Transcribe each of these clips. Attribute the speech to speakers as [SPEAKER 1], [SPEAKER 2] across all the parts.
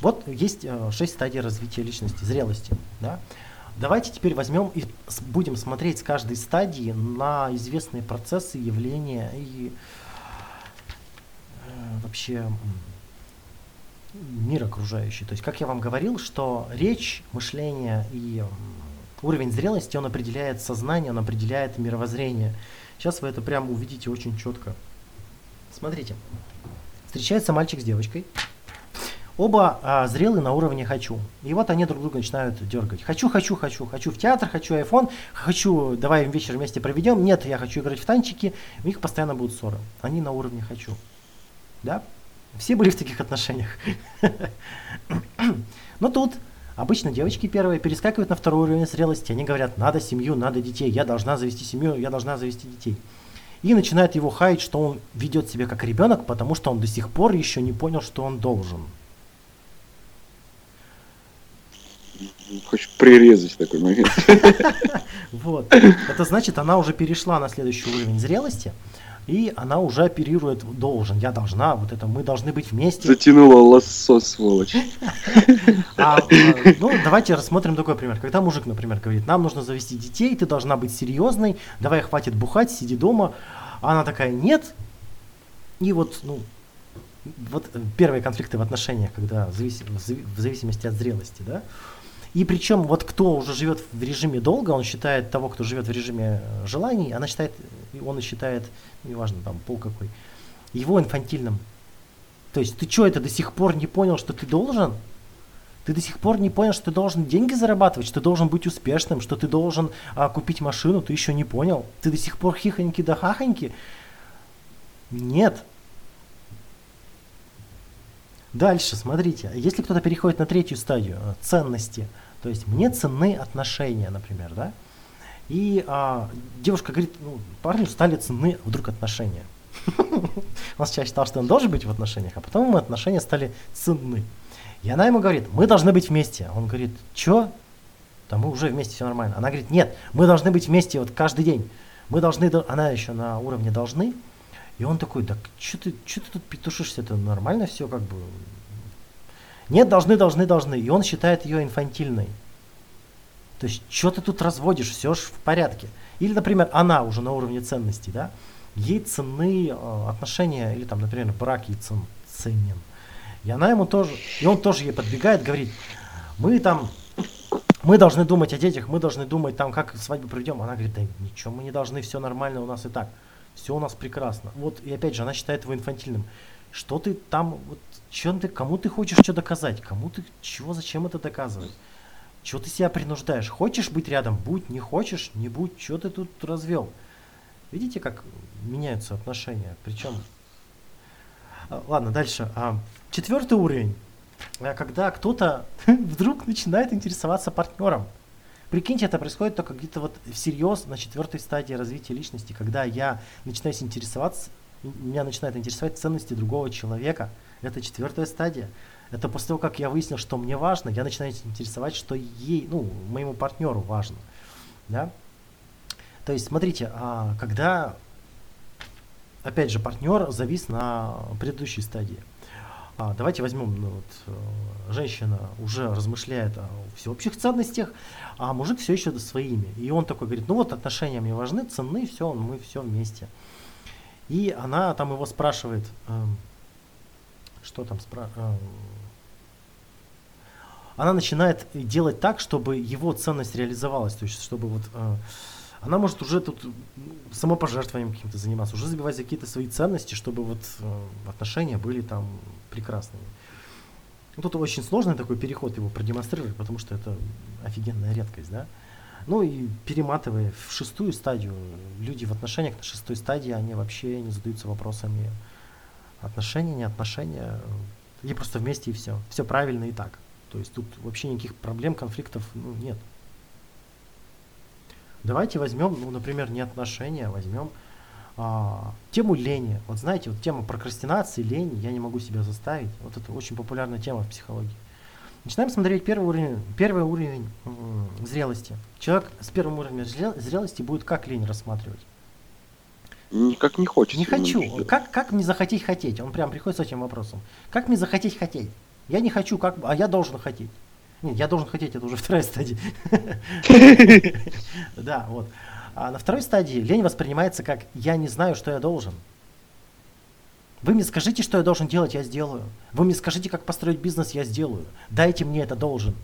[SPEAKER 1] Вот есть э, шесть стадий развития личности, зрелости. Да? Давайте теперь возьмем и будем смотреть с каждой стадии на известные процессы, явления и э, вообще мир окружающий. То есть, как я вам говорил, что речь, мышление и уровень зрелости, он определяет сознание, он определяет мировоззрение. Сейчас вы это прямо увидите очень четко. Смотрите. Встречается мальчик с девочкой. Оба а, зрелые на уровне хочу. И вот они друг друга начинают дергать. Хочу, хочу, хочу. Хочу в театр, хочу iPhone. Хочу, давай вечер вместе проведем. Нет, я хочу играть в танчики. У них постоянно будут ссоры. Они на уровне хочу. Да? Все были в таких отношениях. Но тут обычно девочки первые перескакивают на второй уровень зрелости. Они говорят, надо семью, надо детей, я должна завести семью, я должна завести детей. И начинает его хаять, что он ведет себя как ребенок, потому что он до сих пор еще не понял, что он должен.
[SPEAKER 2] Хочу прирезать такой момент.
[SPEAKER 1] Вот. Это значит, она уже перешла на следующий уровень зрелости и она уже оперирует должен, я должна, вот это мы должны быть вместе.
[SPEAKER 2] Затянула лассо, сволочь.
[SPEAKER 1] А, а, ну, давайте рассмотрим такой пример. Когда мужик, например, говорит, нам нужно завести детей, ты должна быть серьезной, давай хватит бухать, сиди дома. А она такая, нет. И вот, ну, вот первые конфликты в отношениях, когда в зависимости от зрелости, да, и причем вот кто уже живет в режиме долго, он считает того, кто живет в режиме э, желаний, она считает, он считает, неважно там пол какой, его инфантильным. То есть ты что это до сих пор не понял, что ты должен? Ты до сих пор не понял, что ты должен деньги зарабатывать, что ты должен быть успешным, что ты должен а, купить машину, ты еще не понял. Ты до сих пор хихоньки да хахоньки? Нет. Дальше, смотрите, если кто-то переходит на третью стадию э, ценности, то есть мне ценны отношения, например, да, и а, девушка говорит, ну, парню стали ценны вдруг отношения. Он сначала считал, что он должен быть в отношениях, а потом ему отношения стали ценны. И она ему говорит, мы должны быть вместе. Он говорит, что? Да мы уже вместе, все нормально. Она говорит, нет, мы должны быть вместе вот каждый день. Мы должны, она еще на уровне должны. И он такой, да что ты, что ты тут петушишься, это нормально все как бы. Нет, должны, должны, должны. И он считает ее инфантильной. То есть, что ты тут разводишь, все же в порядке. Или, например, она уже на уровне ценностей, да, ей ценны э, отношения, или там, например, брак ей цен, ценен. И она ему тоже, и он тоже ей подбегает, говорит, мы там, мы должны думать о детях, мы должны думать там, как свадьбу проведем. Она говорит, да ничего, мы не должны, все нормально у нас и так. Все у нас прекрасно. Вот, и опять же, она считает его инфантильным. Что ты там, вот, чем ты, кому ты хочешь что доказать? Кому ты, чего, зачем это доказывать? Чего ты себя принуждаешь? Хочешь быть рядом? Будь, не хочешь? Не будь. Что ты тут развел? Видите, как меняются отношения? Причем... А, ладно, дальше. А, четвертый уровень. Когда кто-то вдруг начинает интересоваться партнером. Прикиньте, это происходит только где-то вот всерьез на четвертой стадии развития личности, когда я начинаю интересоваться, меня начинает интересовать ценности другого человека. Это четвертая стадия. Это после того, как я выяснил, что мне важно, я начинаю интересовать, что ей, ну, моему партнеру важно. Да? То есть, смотрите, а, когда, опять же, партнер завис на предыдущей стадии. А, давайте возьмем, ну, вот, э, женщина уже размышляет о всеобщих ценностях, а мужик все еще своими. И он такой говорит, ну вот отношения мне важны, ценны, все, мы все вместе. И она там его спрашивает, э, что там спрашивает, э, она начинает делать так, чтобы его ценность реализовалась, то есть чтобы вот э, она может уже тут самопожертвованием каким-то заниматься, уже забивать за какие-то свои ценности, чтобы вот э, отношения были там прекрасными. Ну, тут очень сложный такой переход его продемонстрировать, потому что это офигенная редкость, да. Ну и перематывая в шестую стадию, люди в отношениях на шестой стадии, они вообще не задаются вопросами отношения, не отношения, и просто вместе и все. Все правильно и так. То есть тут вообще никаких проблем, конфликтов ну, нет. Давайте возьмем, ну, например, не отношения, а возьмем а, тему лени. Вот знаете, вот тема прокрастинации, лени, я не могу себя заставить. Вот это очень популярная тема в психологии. Начинаем смотреть первый уровень, первый уровень м, зрелости. Человек с первым уровнем зрелости будет как лень рассматривать.
[SPEAKER 2] Никак не хочет.
[SPEAKER 1] Не хочу. Как, как мне захотеть хотеть? Он прям приходит с этим вопросом. Как мне захотеть хотеть? Я не хочу, как, а я должен хотеть. Нет, я должен хотеть, это уже вторая стадия. Да, вот. А на второй стадии лень воспринимается как «я не знаю, что я должен». Вы мне скажите, что я должен делать, я сделаю. Вы мне скажите, как построить бизнес, я сделаю. Дайте мне это должен.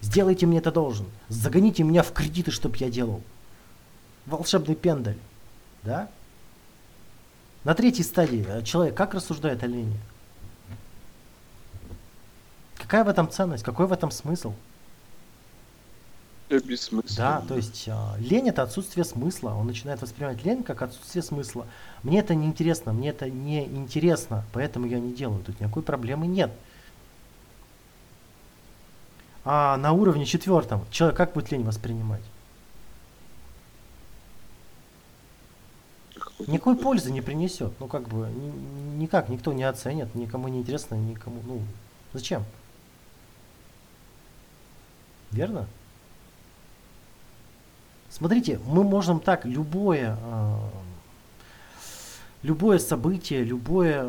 [SPEAKER 1] Сделайте мне это должен. Загоните меня в кредиты, чтобы я делал. Волшебный пендаль. Да? На третьей стадии э, человек как рассуждает о лени? Какая в этом ценность? Какой в этом смысл?
[SPEAKER 2] Все бессмысленно.
[SPEAKER 1] Да, то есть э, лень это отсутствие смысла. Он начинает воспринимать лень как отсутствие смысла. Мне это не интересно, мне это не интересно, поэтому я не делаю. Тут никакой проблемы нет. А на уровне четвертом человек как будет лень воспринимать? Никакой пользы не принесет. Ну, как бы, ни- никак никто не оценит, никому не интересно, никому, ну, зачем? Верно? Смотрите, мы можем так любое, а, любое событие, любое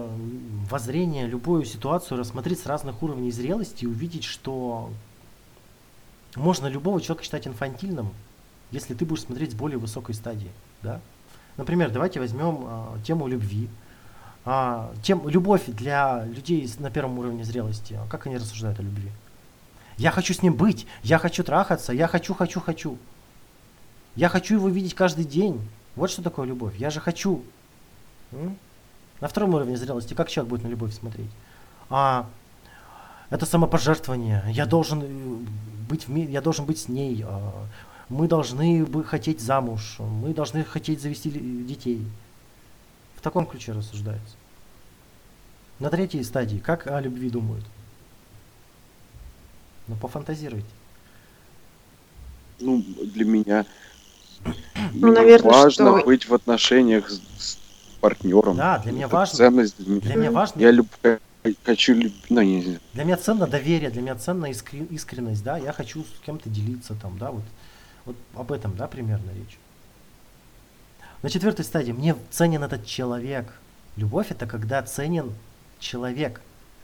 [SPEAKER 1] воззрение, любую ситуацию рассмотреть с разных уровней зрелости и увидеть, что можно любого человека считать инфантильным, если ты будешь смотреть с более высокой стадии. Да? Например, давайте возьмем а, тему любви. А, тем, любовь для людей на первом уровне зрелости. Как они рассуждают о любви? Я хочу с ним быть, я хочу трахаться, я хочу, хочу, хочу. Я хочу его видеть каждый день. Вот что такое любовь. Я же хочу. М? На втором уровне зрелости как человек будет на любовь смотреть? А, это самопожертвование. Я должен э, быть в ми- я должен быть с ней. а, мы должны бы хотеть замуж. Мы должны хотеть завести ли- детей. В таком ключе рассуждается. На третьей стадии как о любви думают? Ну, пофантазируйте.
[SPEAKER 2] Ну, для меня
[SPEAKER 3] Ну, наверное,
[SPEAKER 2] важно
[SPEAKER 3] что-
[SPEAKER 2] быть в отношениях с, с партнером.
[SPEAKER 1] Да, для меня
[SPEAKER 2] Это
[SPEAKER 1] важно.
[SPEAKER 2] Ценность для меня.
[SPEAKER 1] Для меня важно,
[SPEAKER 2] Я люб... хочу любить, ну, не знаю.
[SPEAKER 1] для меня ценно доверие, для меня ценна искрен- искренность, да, я хочу с кем-то делиться там, да, вот, вот об этом, да, примерно речь. На четвертой стадии мне ценен этот человек. Любовь это когда ценен человек.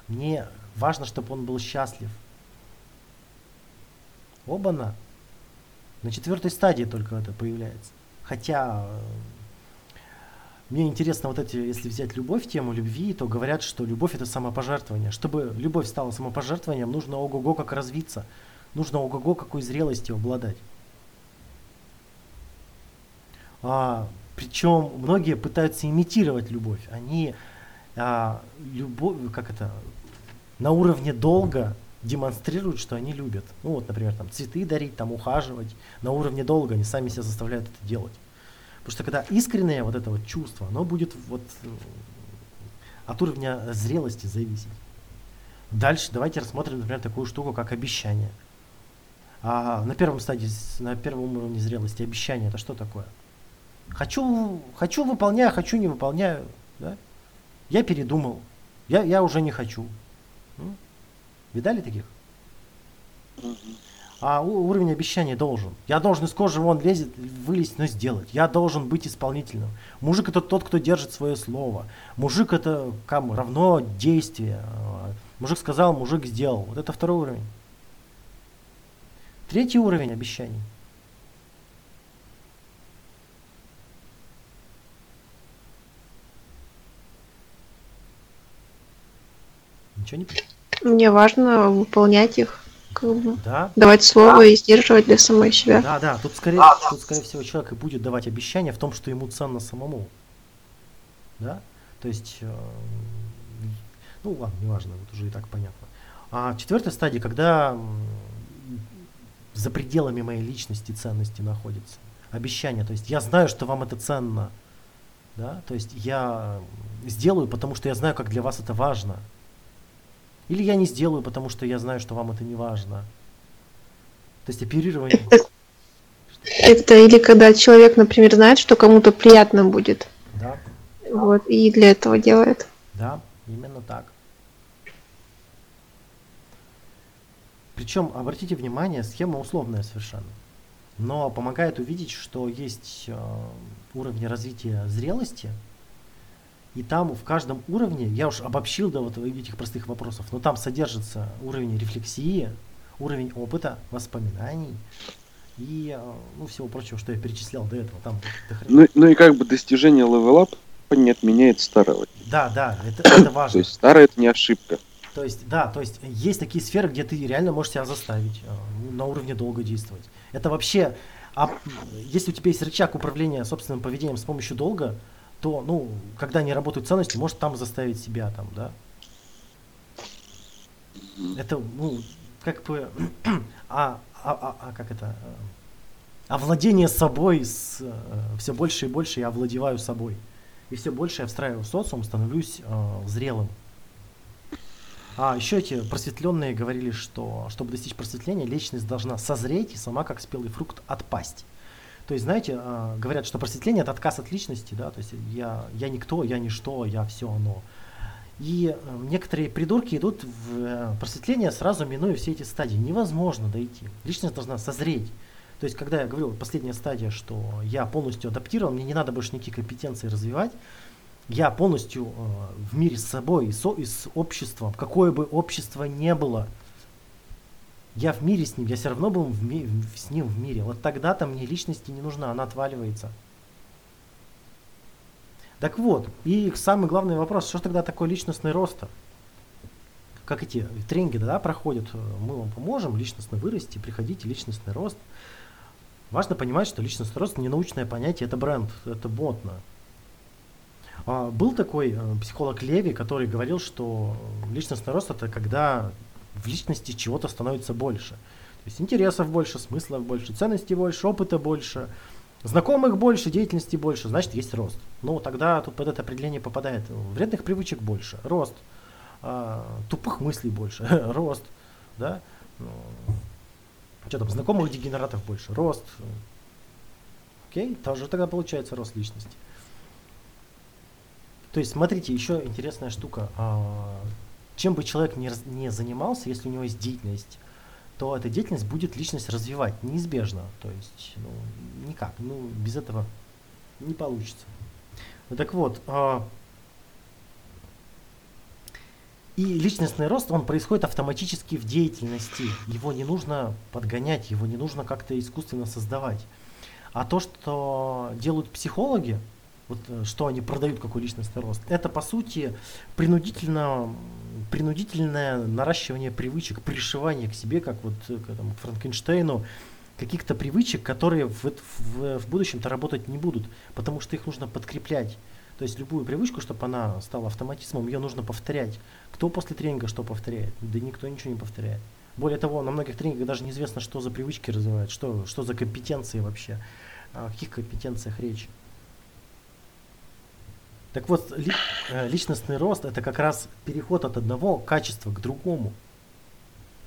[SPEAKER 1] Мне важно, чтобы он был счастлив. Оба-на. На четвертой стадии только это появляется. Хотя э, мне интересно вот эти, если взять любовь, тему любви, то говорят, что любовь это самопожертвование. Чтобы любовь стала самопожертвованием, нужно ого-го как развиться. Нужно ого-го какой зрелостью обладать. А, причем многие пытаются имитировать любовь. Они а, любовь, как это, на уровне долга демонстрируют, что они любят. Ну вот, например, там цветы дарить, там ухаживать. На уровне долга они сами себя заставляют это делать. Потому что когда искреннее вот это вот чувство, оно будет вот э, от уровня зрелости зависеть. Дальше давайте рассмотрим, например, такую штуку, как обещание. А на первом стадии, на первом уровне зрелости обещание это что такое? Хочу, хочу выполняю, хочу не выполняю. Да? Я передумал. Я, я уже не хочу. Видали таких? А уровень обещания должен. Я должен из кожи вон лезет, вылезть, но сделать. Я должен быть исполнительным. Мужик это тот, кто держит свое слово. Мужик это кому равно действие. Мужик сказал, мужик сделал. Вот это второй уровень. Третий уровень обещаний. Ничего не... п-
[SPEAKER 3] Мне важно выполнять их, как бы,
[SPEAKER 1] Да,
[SPEAKER 3] давать слово и сдерживать для самой себя.
[SPEAKER 1] Да, да, тут скорее, тут, скорее всего, человек и будет давать обещание в том, что ему ценно самому. Да? То есть, э, ну ладно, неважно, вот уже и так понятно. А четвертая стадия, когда за пределами моей личности ценности находится. Обещание, то есть я знаю, что вам это ценно. Да? То есть я сделаю, потому что я знаю, как для вас это важно. Или я не сделаю, потому что я знаю, что вам это не важно. То есть оперирование.
[SPEAKER 3] Это или когда человек, например, знает, что кому-то приятно будет,
[SPEAKER 1] Да,
[SPEAKER 3] вот, и для этого делает.
[SPEAKER 1] да, именно так. Причем, обратите внимание, схема условная совершенно. Но помогает увидеть, что есть э, уровни развития зрелости, И там в каждом уровне, я уж обобщил до вот этих простых вопросов, но там содержится уровень рефлексии, уровень опыта, воспоминаний и э, ну, всего прочего, что я перечислял до этого. Там
[SPEAKER 2] ну, ну и как бы достижение левелапа не отменяет старого.
[SPEAKER 1] Да, да, это, это важно.
[SPEAKER 2] То есть старое это не ошибка.
[SPEAKER 1] То есть, да, то есть есть такие сферы, где ты реально можешь себя заставить э, на уровне долго действовать. Это вообще, а, если у тебя есть рычаг управления собственным поведением с помощью долга, то, ну, когда не работают ценности, может там заставить себя там, да. Это, ну, как бы, а, а, а, а как это, овладение собой, с, э, все больше и больше я овладеваю собой. И все больше я встраиваю в социум, становлюсь э, зрелым. А еще эти просветленные говорили, что чтобы достичь просветления, личность должна созреть и сама как спелый фрукт отпасть. То есть, знаете, э, говорят, что просветление это отказ от личности, да, то есть я, я никто, я ничто, я все оно. И э, некоторые придурки идут в э, просветление сразу минуя все эти стадии. Невозможно дойти. Личность должна созреть. То есть, когда я говорил, последняя стадия, что я полностью адаптирован, мне не надо больше никакие компетенции развивать, я полностью э, в мире с собой и, со, и с обществом, какое бы общество ни было, я в мире с ним, я все равно был в ми, с ним в мире. Вот тогда-то мне личности не нужна, она отваливается. Так вот, и самый главный вопрос, что тогда такое личностный рост? Как эти тренинги да, проходят, мы вам поможем личностно вырасти, приходите, личностный рост – Важно понимать, что личностный рост не научное понятие, это бренд, это ботно. А, был такой э, психолог Леви, который говорил, что личностный рост это когда в личности чего-то становится больше. То есть интересов больше, смыслов больше, ценностей больше, опыта больше, знакомых больше, деятельности больше, значит есть рост. Ну тогда тут под это определение попадает вредных привычек больше, рост, а, тупых мыслей больше, рост, да, ну, что там, знакомых дегенератов больше, рост. Окей, тоже тогда получается рост личности. То есть, смотрите, еще интересная штука. Чем бы человек не, не занимался, если у него есть деятельность, то эта деятельность будет личность развивать неизбежно. То есть, ну, никак. Ну, без этого не получится. Ну, так вот, а, и личностный рост, он происходит автоматически в деятельности. Его не нужно подгонять, его не нужно как-то искусственно создавать. А то, что делают психологи, вот, э, что они продают какой личностный рост, это по сути принудительно, принудительное наращивание привычек, пришивание к себе, как вот э, к этому Франкенштейну, каких-то привычек, которые в, в, в будущем-то работать не будут, потому что их нужно подкреплять. То есть любую привычку, чтобы она стала автоматизмом, ее нужно повторять. Кто после тренинга что повторяет? Да никто ничего не повторяет. Более того, на многих тренингах даже неизвестно, что за привычки развивают, что, что за компетенции вообще, о каких компетенциях речь. Так вот, ли, э, личностный рост это как раз переход от одного качества к другому.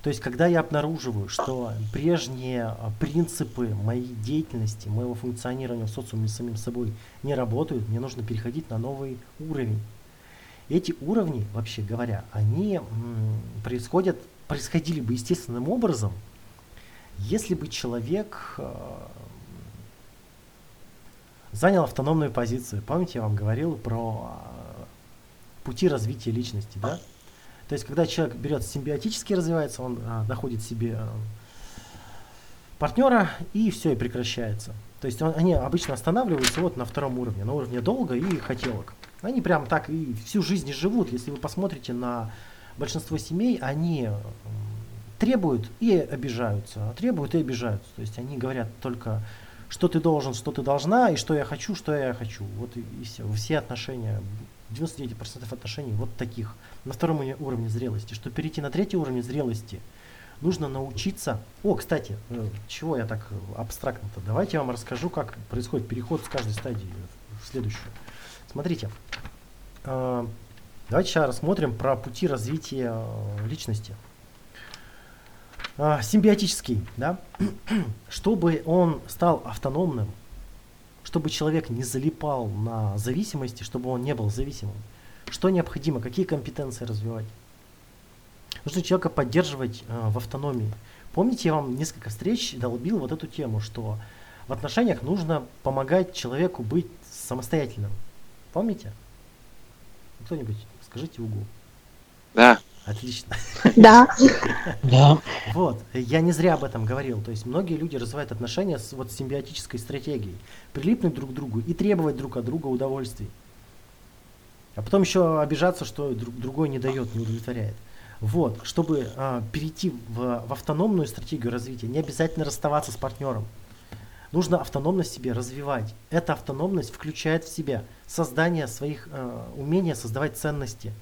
[SPEAKER 1] То есть, когда я обнаруживаю, что прежние а, принципы моей деятельности, моего функционирования в социуме с самим собой не работают, мне нужно переходить на новый уровень. Эти уровни, вообще говоря, они происходят, происходили бы естественным образом, если бы человек э, занял автономную позицию. Помните, я вам говорил про э, пути развития личности, да? То есть, когда человек берет симбиотически развивается, он а, находит себе а, партнера, и все, и прекращается. То есть он, они обычно останавливаются вот на втором уровне, на уровне долга и хотелок. Они прям так и всю жизнь живут. Если вы посмотрите на большинство семей, они требуют и обижаются, а требуют и обижаются. То есть они говорят только, что ты должен, что ты должна, и что я хочу, что я хочу. Вот и, и все. Все отношения 99% отношений вот таких, на втором уровне зрелости. Чтобы перейти на третий уровень зрелости, нужно научиться... О, кстати, э, чего я так абстрактно-то? Давайте я вам расскажу, как происходит переход с каждой стадии в следующую. Смотрите, э, давайте сейчас рассмотрим про пути развития э, личности. Симбиотический, да? Чтобы он стал автономным, чтобы человек не залипал на зависимости, чтобы он не был зависимым. Что необходимо, какие компетенции развивать? Нужно человека поддерживать э, в автономии. Помните, я вам несколько встреч долбил вот эту тему, что в отношениях нужно помогать человеку быть самостоятельным. Помните? Кто-нибудь скажите угу.
[SPEAKER 2] Да.
[SPEAKER 1] Отлично.
[SPEAKER 3] Да.
[SPEAKER 4] Да.
[SPEAKER 1] Вот, я не зря об этом говорил. То есть многие люди развивают отношения с вот симбиотической стратегией. Прилипнуть друг к другу и требовать друг от друга удовольствий. А потом еще обижаться, что друг, другой не дает, не удовлетворяет. Вот, чтобы а, перейти в, в автономную стратегию развития, не обязательно расставаться с партнером. Нужно автономность себе развивать. Эта автономность включает в себя создание своих, э, умения создавать ценности.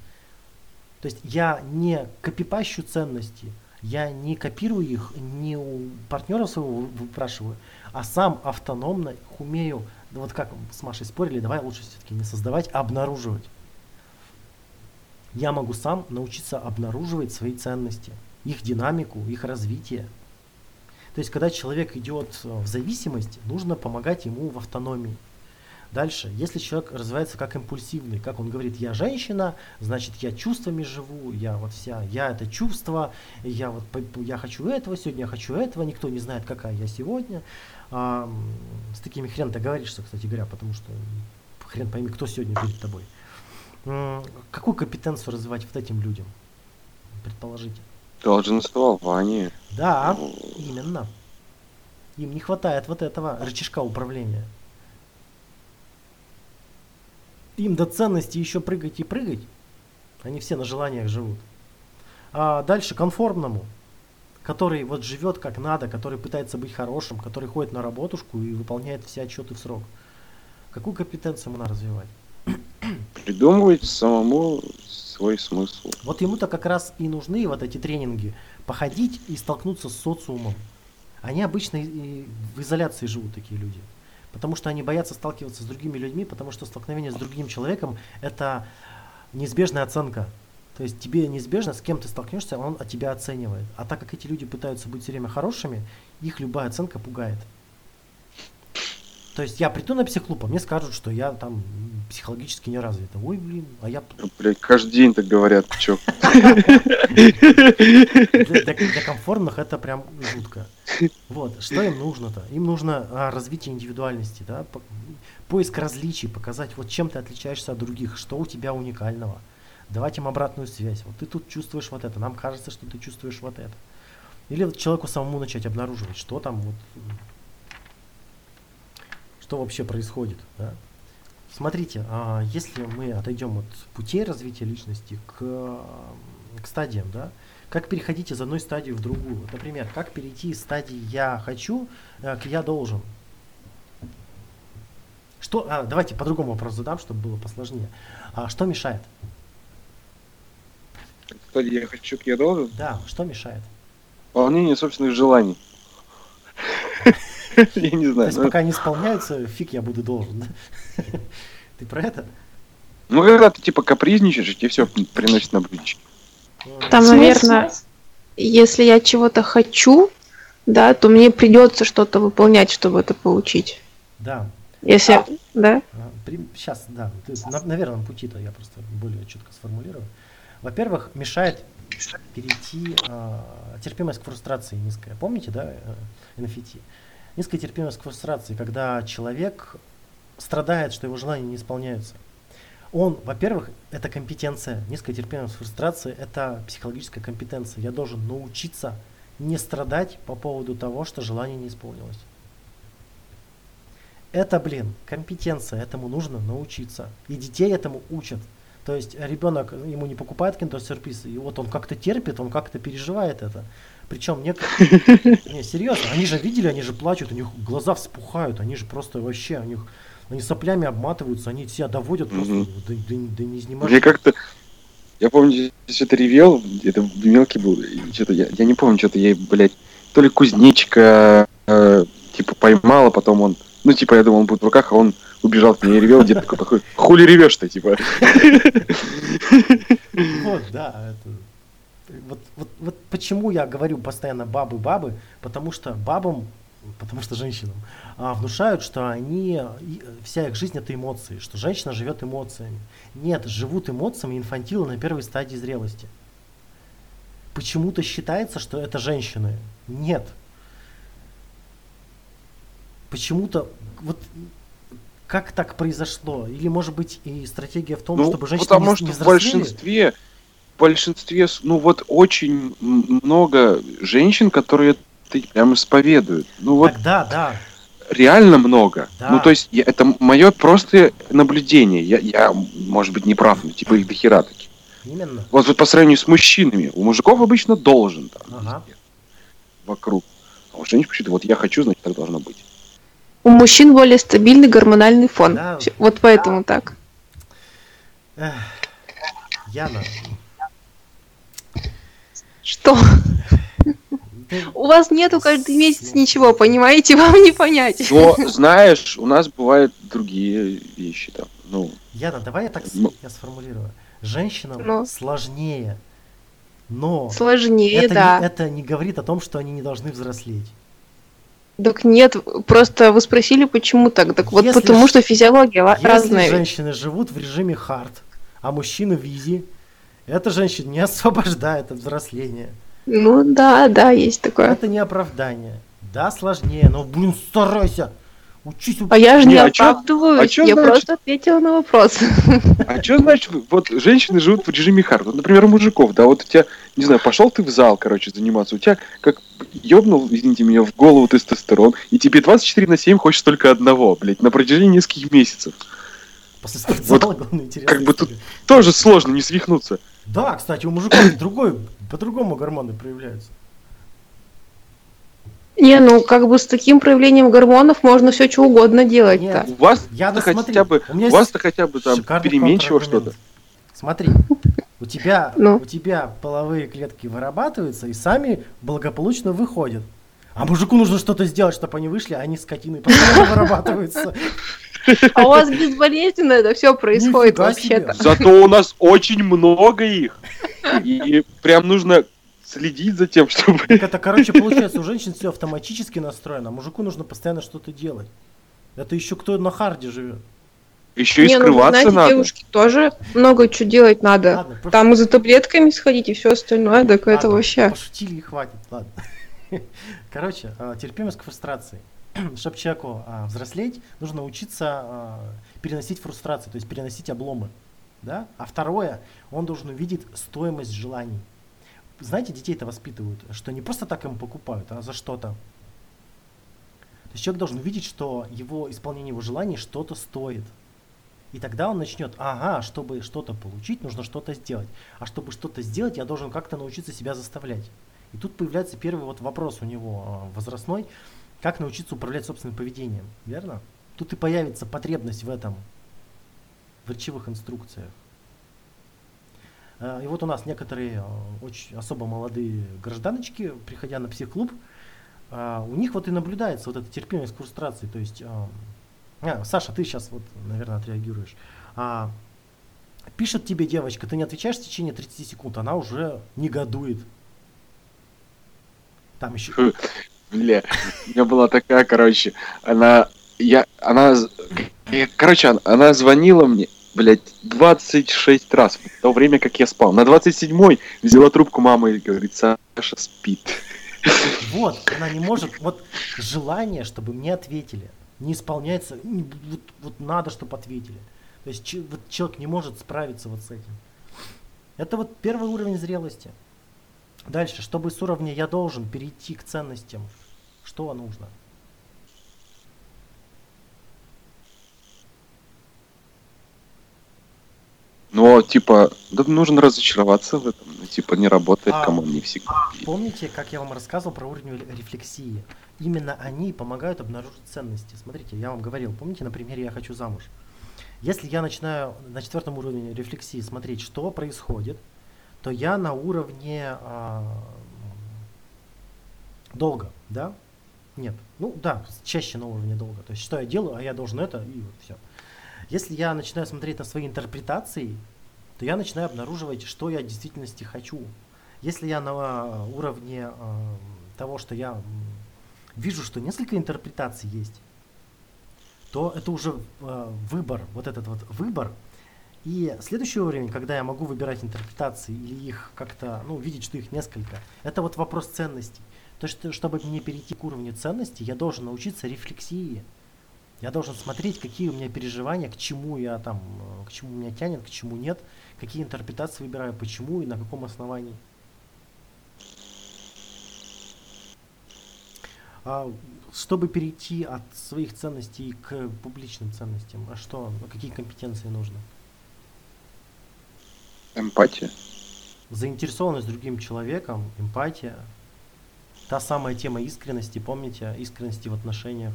[SPEAKER 1] То есть я не копипащу ценности, я не копирую их, не у партнера своего выпрашиваю, а сам автономно их умею, вот как с Машей спорили, давай лучше все-таки не создавать, а обнаруживать. Я могу сам научиться обнаруживать свои ценности, их динамику, их развитие. То есть, когда человек идет э, в зависимость, нужно помогать ему в автономии. Дальше, если человек развивается как импульсивный, как он говорит, я женщина, значит я чувствами живу, я вот вся, я это чувство, я вот я хочу этого сегодня, я хочу этого, никто не знает, какая я сегодня. А, с такими хрен договоришься, кстати говоря, потому что хрен пойми, кто сегодня перед тобой. Какую компетенцию развивать вот этим людям? Предположите.
[SPEAKER 2] Долженствование.
[SPEAKER 1] Да, именно. Им не хватает вот этого рычажка управления. Им до ценности еще прыгать и прыгать. Они все на желаниях живут. А дальше конформному, который вот живет как надо, который пытается быть хорошим, который ходит на работушку и выполняет все отчеты в срок. Какую компетенцию ему надо развивать?
[SPEAKER 2] Придумывать самому свой смысл.
[SPEAKER 1] Вот ему-то как раз и нужны вот эти тренинги. Походить и столкнуться с социумом. Они обычно и в изоляции живут, такие люди. Потому что они боятся сталкиваться с другими людьми, потому что столкновение с другим человеком – это неизбежная оценка. То есть тебе неизбежно, с кем ты столкнешься, он от тебя оценивает. А так как эти люди пытаются быть все время хорошими, их любая оценка пугает. То есть я приду на психклуб, а мне скажут, что я там психологически не развит. Ой, блин, а я...
[SPEAKER 2] Блять, каждый день так говорят, чё.
[SPEAKER 1] Для, комфортных это прям жутко. Вот, что им нужно-то? Им нужно а, развитие индивидуальности, да, по, поиск различий, показать, вот чем ты отличаешься от других, что у тебя уникального. Давать им обратную связь. Вот ты тут чувствуешь вот это, нам кажется, что ты чувствуешь вот это. Или вот человеку самому начать обнаруживать, что там вот что вообще происходит. Да? Смотрите, а если мы отойдем от путей развития личности к, к стадиям, да, как переходить из одной стадии в другую. Например, как перейти из стадии «я хочу» э, к «я должен». Что, а, давайте по другому вопрос задам, чтобы было посложнее. А, что мешает?
[SPEAKER 2] Стадия «я хочу» к «я должен»?
[SPEAKER 1] Да, что мешает?
[SPEAKER 2] Выполнение собственных желаний. Я не знаю. То
[SPEAKER 1] есть ну, пока не исполняются, фиг я буду должен. Ты про это?
[SPEAKER 2] Ну, когда ты типа капризничаешь, и тебе все приносит на блюдечке.
[SPEAKER 3] Там, наверное, если я чего-то хочу, да, то мне придется что-то выполнять, чтобы это получить.
[SPEAKER 1] Да.
[SPEAKER 3] Если, а, да?
[SPEAKER 1] Сейчас, да. Ты на, на верном пути-то я просто более четко сформулирую. Во-первых, мешает перейти э, терпимость к фрустрации низкая. Помните, да, NFT? Низкая терпимость к фрустрации, когда человек страдает, что его желания не исполняются. Он, во-первых, это компетенция. Низкая терпимость к фрустрации – это психологическая компетенция. Я должен научиться не страдать по поводу того, что желание не исполнилось. Это, блин, компетенция, этому нужно научиться. И детей этому учат. То есть ребенок, ему не покупает киндер-сюрприз, и вот он как-то терпит, он как-то переживает это. Причем некоторые... Не, серьезно, они же видели, они же плачут, у них глаза вспухают, они же просто вообще, у них... Они соплями обматываются, они себя доводят просто до, до, до неизнеможения.
[SPEAKER 2] Мне как-то... Я помню, что-то ревел, это мелкий был, что-то я, я не помню, что-то я, блядь, то ли кузнечика, э, типа, поймала, потом он, ну, типа, я думал, он будет в руках, а он убежал к ней и ревел, где-то такой, хули ревешь-то, типа.
[SPEAKER 1] Вот, да, это вот, вот, вот почему я говорю постоянно бабы-бабы, потому что бабам, потому что женщинам, а, внушают, что они, вся их жизнь это эмоции, что женщина живет эмоциями. Нет, живут эмоциями инфантилы на первой стадии зрелости. Почему-то считается, что это женщины. Нет. Почему-то, вот как так произошло? Или, может быть, и стратегия в том,
[SPEAKER 2] Ну,
[SPEAKER 1] чтобы женщины
[SPEAKER 2] потому
[SPEAKER 1] не,
[SPEAKER 2] что
[SPEAKER 1] не взрослели?
[SPEAKER 2] в большинстве, с- ну вот очень много женщин, которые это прям исповедуют. Ну вот
[SPEAKER 1] Тогда, да.
[SPEAKER 2] реально много.
[SPEAKER 1] Да.
[SPEAKER 2] Ну то есть я- это мое просто наблюдение. Я, я, может быть, не прав, но типа их дохера таких.
[SPEAKER 1] Именно.
[SPEAKER 2] Вот, вот по сравнению с мужчинами, у мужиков обычно должен там
[SPEAKER 1] Ага.
[SPEAKER 2] везде, вокруг. А у женщин почему-то вот я хочу, значит так должно быть.
[SPEAKER 3] У мужчин более стабильный гормональный фон.
[SPEAKER 1] Да.
[SPEAKER 3] Вот поэтому так.
[SPEAKER 1] Эх, Яна,
[SPEAKER 3] Что? У вас нету каждый месяц ничего, понимаете? Вам не понять.
[SPEAKER 2] Но знаешь, у нас бывают другие вещи там. Ну,
[SPEAKER 1] Яна, давай я так с-
[SPEAKER 2] Ну.
[SPEAKER 1] я сформулирую. Женщинам
[SPEAKER 3] Ну.
[SPEAKER 1] сложнее, но
[SPEAKER 3] Сложнее,
[SPEAKER 1] это,
[SPEAKER 3] да.
[SPEAKER 1] не, это не говорит о том, что они не должны взрослеть.
[SPEAKER 3] Так нет, просто вы спросили, почему так. Так вот
[SPEAKER 1] Если
[SPEAKER 3] потому
[SPEAKER 1] ж-
[SPEAKER 3] что физиология
[SPEAKER 1] Если
[SPEAKER 3] разная.
[SPEAKER 1] женщины живут в режиме хард, а мужчины в изи, это женщин не освобождает от взросления.
[SPEAKER 3] Ну да, да, есть такое.
[SPEAKER 1] Это не оправдание. Да, сложнее, но, блин, старайся. Учись.
[SPEAKER 3] А я же не,
[SPEAKER 2] Не, а чё-
[SPEAKER 3] оправдываюсь,
[SPEAKER 2] а чё
[SPEAKER 3] я
[SPEAKER 2] значит-
[SPEAKER 3] просто ответила на вопрос.
[SPEAKER 2] А что значит, вот женщины живут в режиме хард? Вот, например, у мужиков, да, вот у тебя, не знаю, пошел ты в зал, короче, заниматься, у тебя как ёбнул, извините меня, в голову тестостерон, и тебе 24 на 7 хочешь только одного, блядь, на протяжении нескольких месяцев.
[SPEAKER 1] После спортзала, главное, интересно.
[SPEAKER 2] как бы тут- Тоже сложно не свихнуться.
[SPEAKER 1] Да, кстати, у мужиков другой, по-другому гормоны проявляются.
[SPEAKER 3] Не, ну как бы с таким проявлением гормонов можно все что угодно делать-то.
[SPEAKER 1] Нет.
[SPEAKER 2] У вас
[SPEAKER 1] Я
[SPEAKER 2] хотя
[SPEAKER 1] смотри,
[SPEAKER 2] бы,
[SPEAKER 1] у
[SPEAKER 2] у вас-то хотя бы там переменчиво что-то.
[SPEAKER 1] Смотри, у тебя,
[SPEAKER 3] Ну.
[SPEAKER 1] у тебя половые клетки вырабатываются и сами благополучно выходят. А мужику нужно что-то сделать, чтобы они вышли, а они скотины постоянно вырабатываются.
[SPEAKER 3] А у вас безболезненно это все происходит вообще-то.
[SPEAKER 2] Зато у нас очень много их. И прям нужно следить за тем, чтобы...
[SPEAKER 1] Так это, короче, получается, у женщин все автоматически настроено, а мужику нужно постоянно что-то делать. Это еще кто на харде живет.
[SPEAKER 2] Еще и
[SPEAKER 3] Не, ну,
[SPEAKER 2] скрываться
[SPEAKER 3] знаете,
[SPEAKER 2] надо.
[SPEAKER 3] девушке тоже много что делать надо.
[SPEAKER 1] Ладно, просто-
[SPEAKER 3] Там и за таблетками сходить, и все остальное, так это
[SPEAKER 1] Ладно,
[SPEAKER 3] вообще.
[SPEAKER 1] Пошутили и хватит, ладно. Короче, а, терпимость к фрустрации. Чтобы человеку а, взрослеть, нужно учиться а, переносить фрустрацию, то есть переносить обломы. Да? А второе, он должен увидеть стоимость желаний. Знаете, детей это воспитывают, что не просто так им покупают, а за что-то. То есть человек должен увидеть, что его исполнение его желаний что-то стоит. И тогда он начнет, ага, чтобы что-то получить, нужно что-то сделать. А чтобы что-то сделать, я должен как-то научиться себя заставлять. И тут появляется первый вот вопрос у него а, возрастной, как научиться управлять собственным поведением, верно? Тут и появится потребность в этом, в речевых инструкциях. А, И вот у нас некоторые а, очень особо молодые гражданочки, приходя на психклуб, а, у них вот и наблюдается вот эта терпимость к фрустрации. То есть, Саша, ты сейчас вот, наверное, отреагируешь. Пишет тебе девочка, ты не отвечаешь в течение 30 секунд, она уже негодует. Там еще...
[SPEAKER 2] Бля, у меня была такая, короче, она, я, она, я- короче, она, она звонила мне, блядь, 26 раз в то время, как я спал. На 27-й взяла трубку мамы и говорит, Саша спит.
[SPEAKER 1] Вот, она не может, вот желание, чтобы мне ответили, не исполняется, вот, вот надо, чтобы ответили. То есть вот человек не может справиться вот с этим. Это вот первый уровень зрелости. Дальше, чтобы с уровня я должен перейти к ценностям, что нужно?
[SPEAKER 2] Но, типа, да нужно разочароваться в этом. Ну, типа, не работает,
[SPEAKER 1] А.
[SPEAKER 2] кому не всегда.
[SPEAKER 1] Помните, как я вам рассказывал про уровень ре- рефлексии? Именно они помогают обнаружить ценности. Смотрите, я вам говорил, помните на примере «Я хочу замуж»? Если я начинаю на четвертом уровне рефлексии смотреть, что происходит, то я на уровне а, долга, да? Нет. Ну да, чаще на уровне долга. То есть что я делаю, а я должен это, и вот все. Если я начинаю смотреть на свои интерпретации, то я начинаю обнаруживать, что я в действительности хочу. Если я на уровне а, того, что я вижу, что несколько интерпретаций есть, то это уже а, выбор, вот этот вот выбор. И следующий уровень, когда я могу выбирать интерпретации или их как-то, ну, видеть, что их несколько, это вот вопрос ценностей. То есть, что- чтобы мне перейти к уровню ценностей, я должен научиться рефлексии. Я должен смотреть, какие у меня переживания, к чему я там, э, к чему меня тянет, к чему нет, какие интерпретации выбираю, почему и на каком основании. А, чтобы перейти от своих ценностей к публичным ценностям, а что, какие компетенции нужны?
[SPEAKER 2] Эмпатия.
[SPEAKER 1] Заинтересованность другим человеком, эмпатия. Та самая тема искренности, помните, искренности в отношениях.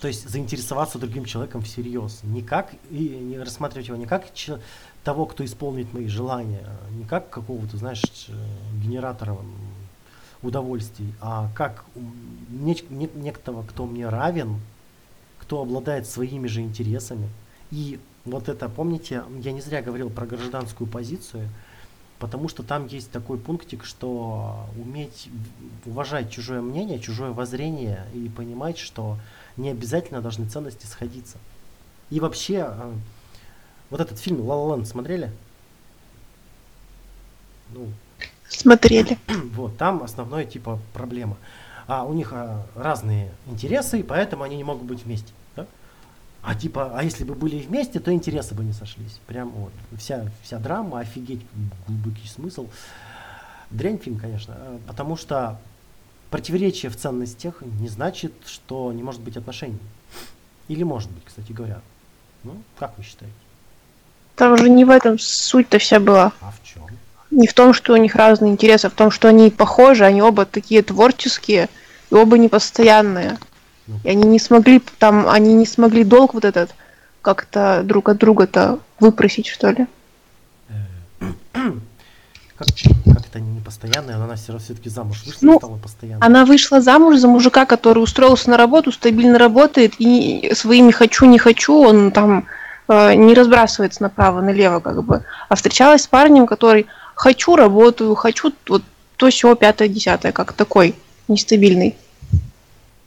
[SPEAKER 1] То есть заинтересоваться другим человеком всерьез. Не как, и не рассматривать его не как того, кто исполнит мои желания, не как какого-то, знаешь, генератора удовольствий, а как нек- нек- некого, кто мне равен, кто обладает своими же интересами. И вот это, помните, я не зря говорил про гражданскую позицию, потому что там есть такой пунктик, что уметь уважать чужое мнение, чужое воззрение и понимать, что не обязательно должны ценности сходиться. И вообще, э, вот этот фильм «Ла Ла смотрели?
[SPEAKER 3] Ну, Смотрели.
[SPEAKER 1] Вот, там основная типа проблема. А у них а, разные интересы, и поэтому они не могут быть вместе. А типа, а если бы были вместе, то интересы бы не сошлись. Прям вот. Вся, вся драма, офигеть, глубокий смысл. Дрянь фильм, конечно. А, потому что противоречие в ценностях не значит, что не может быть отношений. Или может быть, кстати говоря. Ну, как вы считаете?
[SPEAKER 3] Там же не в этом суть-то вся была.
[SPEAKER 1] А в чем?
[SPEAKER 3] не в том, что у них разные интересы, а в том, что они похожи, они оба такие творческие, и оба непостоянные. И они не смогли там, они не смогли долг вот этот как-то друг от друга-то выпросить, что ли.
[SPEAKER 1] Как, как это не постоянная, она все все-таки замуж вышла
[SPEAKER 3] ну,
[SPEAKER 1] стала постоянной.
[SPEAKER 3] Она вышла замуж за мужика, который устроился на работу, стабильно работает, и своими хочу, не хочу, он там э, не разбрасывается направо-налево, как бы. А встречалась с парнем, который хочу, работаю, хочу вот то все пятое, десятое, как такой нестабильный.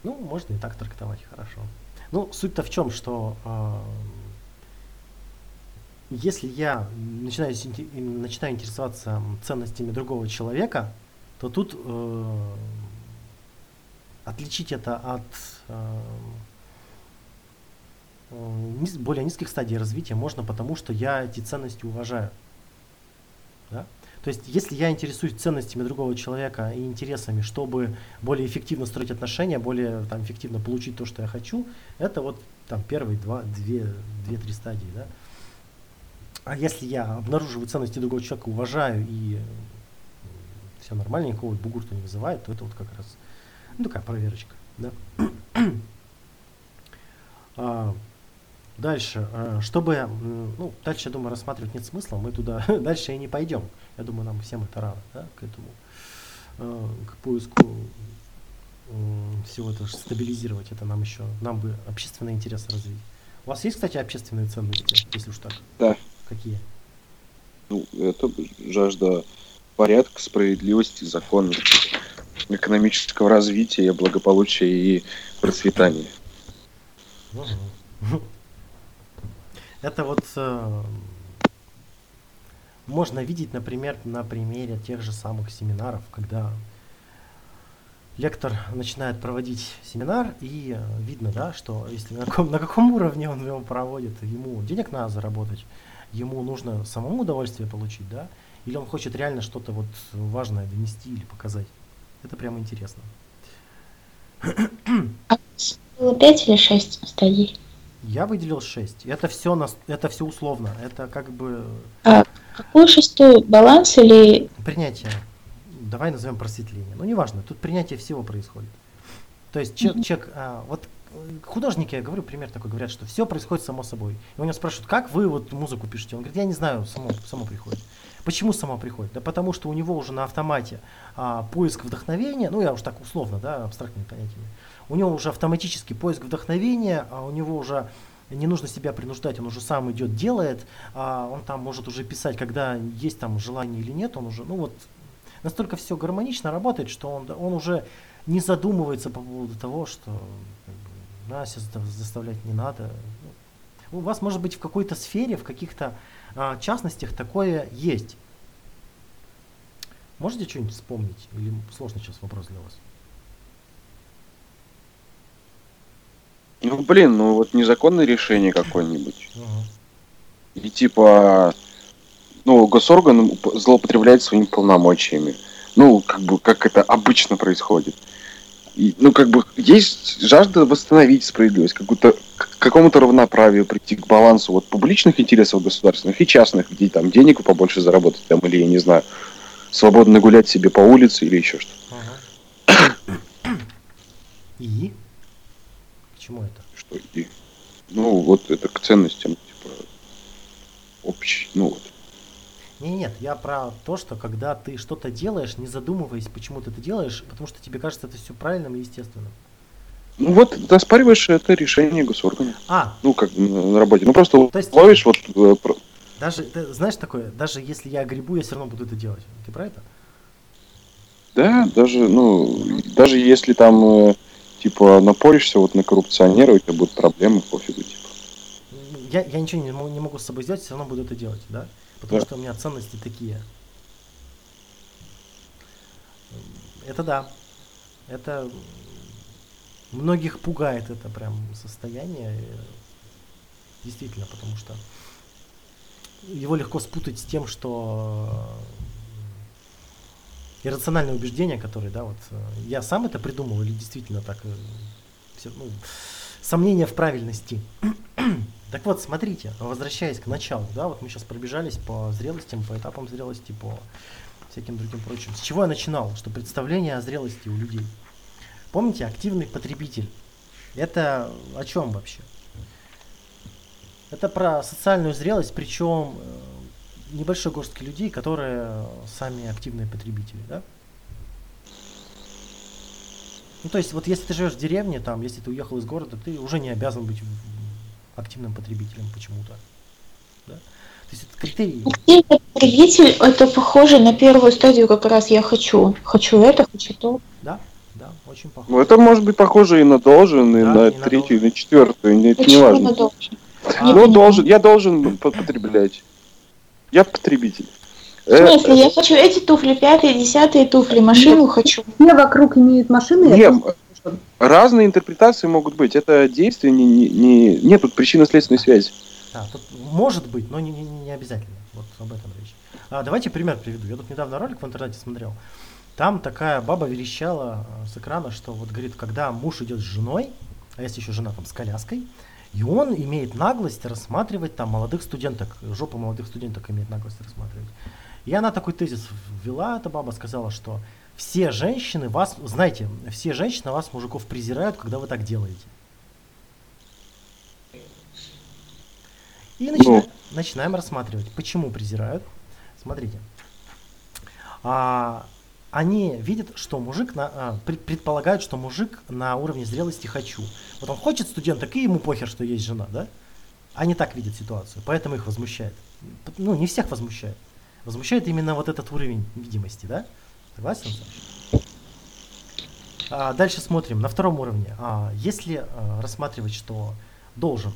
[SPEAKER 1] Ну, можно и так трактовать, хорошо. Ну, суть-то в чем, что э, если я начинаю, начинаю интересоваться ценностями другого человека, то тут э, отличить это от э, более низких стадий развития можно, потому что я эти ценности уважаю. Да? То есть, если я интересуюсь ценностями другого человека и интересами, чтобы более эффективно строить отношения, более там, эффективно получить то, что я хочу, это вот там первые два, две, две-три стадии. Да? А если я обнаруживаю ценности другого человека, уважаю и все нормально, никакого бугурта не вызывает, то это вот как раз ну, такая проверочка. Да? а, Дальше, э, чтобы, ну, дальше, я думаю, рассматривать нет смысла, мы туда дальше и не пойдем. Я думаю, нам всем это рано, да, к этому, э, к поиску всего этого стабилизировать, это нам еще, нам бы общественный интерес развить. У вас есть, кстати, общественные ценности, если уж так?
[SPEAKER 2] Да.
[SPEAKER 1] Какие?
[SPEAKER 2] Ну, это жажда порядка, справедливости, законности, экономического развития, благополучия и процветания.
[SPEAKER 1] Это вот э, можно видеть, например, на примере тех же самых семинаров, когда лектор начинает проводить семинар, и видно, да, что если на каком, на каком уровне он его проводит, ему денег надо заработать, ему нужно самому удовольствие получить, да, или он хочет реально что-то вот важное донести или показать. Это прямо интересно.
[SPEAKER 4] Было пять или шесть стадий?
[SPEAKER 1] Я выделил 6. Это все, на, это все условно. Это как бы...
[SPEAKER 4] А какую шестую? Баланс или...
[SPEAKER 1] Принятие. Давай назовем просветление. Ну, неважно. Тут принятие всего происходит. То есть человек, mm-hmm. человек а, вот э, художники, я говорю, пример такой, говорят, что все происходит само собой. И у него спрашивают, как вы вот музыку пишете? Он говорит, я не знаю, само, само приходит. Почему само приходит? Да потому что у него уже на автомате а, поиск вдохновения, ну я уж так условно, да, абстрактными понятиями, у него уже автоматически поиск вдохновения, а у него уже не нужно себя принуждать, он уже сам идет, делает, а он там может уже писать, когда есть там желание или нет, он уже, ну вот, настолько все гармонично работает, что он, он уже не задумывается по поводу того, что нас заставлять не надо. У вас, может быть, в какой-то сфере, в каких-то а, частностях такое есть. Можете что-нибудь вспомнить? Или сложный сейчас вопрос для вас?
[SPEAKER 2] Ну, блин, ну вот незаконное решение какое-нибудь.
[SPEAKER 1] Мгм.
[SPEAKER 2] И типа, ну, госорган злоупотребляет своими полномочиями. Ну, как бы, как это обычно происходит. И, ну, как бы, есть жажда восстановить справедливость, какую-то, к какому-то равноправию, прийти к балансу вот публичных интересов государственных и частных, где там денег побольше заработать, там, или, я не знаю, свободно гулять себе по улице или еще что-то.
[SPEAKER 1] Ага. И? К чему это?
[SPEAKER 2] Что и, ну, вот это к ценностям, типа, общий, ну, вот.
[SPEAKER 1] Не, нет, я про то, что когда ты что-то делаешь, не задумываясь, почему ты это делаешь, потому что тебе кажется это все правильным и естественным.
[SPEAKER 2] Ну вот, ты оспариваешь это решение госоргана.
[SPEAKER 1] А,
[SPEAKER 2] Ну, как на работе. Ну, просто
[SPEAKER 1] То есть-
[SPEAKER 2] ловишь вот... э,
[SPEAKER 1] даже, ты знаешь такое, даже если я грибу, я все равно буду это делать. Ты про это?
[SPEAKER 2] Да, даже, ну, даже если там, э, типа, напоришься вот на коррупционера, у тебя будут проблемы, пофигу, типа.
[SPEAKER 1] Я, я ничего не, мо- не могу с собой сделать, все равно буду это делать, да? Потому
[SPEAKER 2] Да.
[SPEAKER 1] что у меня ценности такие. Это да. Это многих пугает это прям состояние. э, Действительно, потому что его легко спутать с тем, что иррациональные убеждения, которые, да, вот э, я сам это придумал или действительно так, э, всё, ну, сомнения в правильности. Так вот, смотрите, возвращаясь к началу, да, вот мы сейчас пробежались по зрелостям, по этапам зрелости, по всяким другим прочим. С чего я начинал? Что представление о зрелости у людей. Помните, активный потребитель. Это о чем вообще? Это про социальную зрелость, причем э, небольшой горстки людей, которые сами активные потребители, да? Ну, то есть, вот если ты живешь в деревне, там, если ты уехал из города, ты уже не обязан быть активным потребителем почему-то. Да? То есть это критерий.
[SPEAKER 4] Активный потребитель это похоже на первую стадию как раз я хочу. Хочу это, хочу то.
[SPEAKER 1] Да, да, очень похоже.
[SPEAKER 2] Ну, это может быть похоже и на должен, и
[SPEAKER 1] Да,
[SPEAKER 2] на
[SPEAKER 1] и на
[SPEAKER 2] третью, и на четвертую, это не важно.
[SPEAKER 4] на?
[SPEAKER 1] А,
[SPEAKER 2] Ну, должен, я должен по- потреблять. Я потребитель.
[SPEAKER 4] В смысле, я хочу эти туфли, пятые, десятые туфли, машину хочу.
[SPEAKER 5] Все вокруг имеют машины.
[SPEAKER 2] Не,
[SPEAKER 5] я
[SPEAKER 2] м,
[SPEAKER 5] просто-
[SPEAKER 2] разные интерпретации могут быть. Это действие не, не, не- нет тут причинно-следственной связи.
[SPEAKER 1] Да, тут может быть, но не, не, не обязательно. Вот об этом речь. А, давайте пример приведу. Я тут недавно ролик в интернете смотрел. Там такая баба верещала э, с экрана, что вот говорит, когда муж идет с женой, а если еще жена там с коляской, и он имеет наглость рассматривать там молодых студенток, жопу молодых студенток имеет наглость рассматривать. И она такой тезис ввела, эта баба сказала, что все женщины вас, знаете, все женщины вас, мужиков, презирают, когда вы так делаете. И начинаем, начинаем рассматривать, почему презирают. Смотрите. А, они видят, что мужик, на, а, пред- предполагают, что мужик на уровне зрелости хочу. Вот он хочет студенток, и ему похер, что есть жена, да? Они так видят ситуацию, поэтому их возмущает. Ну, не всех возмущает. Возмущает именно вот этот уровень видимости, да? Согласен? А, дальше смотрим на втором уровне. А, если а, рассматривать, что должен,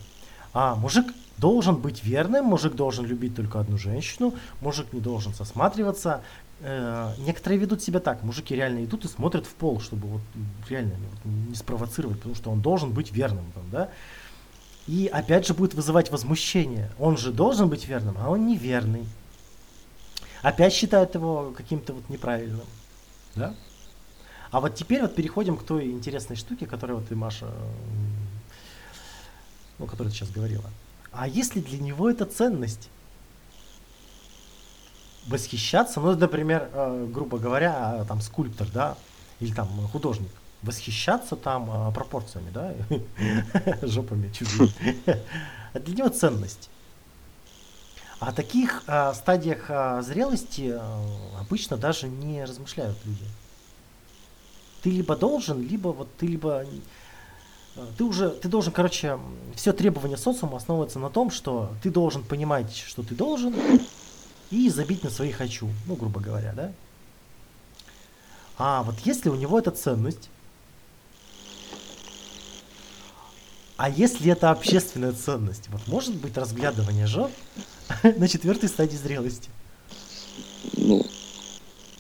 [SPEAKER 1] а, мужик должен быть верным, мужик должен любить только одну женщину, мужик не должен сосматриваться. Э, некоторые ведут себя так, мужики реально идут и смотрят в пол, чтобы вот реально вот не спровоцировать, потому что он должен быть верным, там, да. И опять же будет вызывать возмущение. Он же должен быть верным, а он неверный. Опять считают его каким-то вот неправильным. Да? А вот теперь вот переходим к той интересной штуке, которую вот ты, Маша, ну, которую ты сейчас говорила. А если для него это ценность? Восхищаться, ну, например, э, грубо говоря, э, там скульптор, да, или там художник, восхищаться там э, пропорциями, да, жопами чужими. Для него ценность. О таких э, стадиях э, зрелости э, обычно даже не размышляют люди. Ты либо должен, либо вот ты либо ты уже ты должен, короче, все требования социума основываются на том, что ты должен понимать, что ты должен, и забить на свои хочу, ну, грубо говоря, да? А вот если у него это ценность, а если это общественная ценность, вот может быть разглядывание жоп на четвертой стадии зрелости?
[SPEAKER 2] Ну,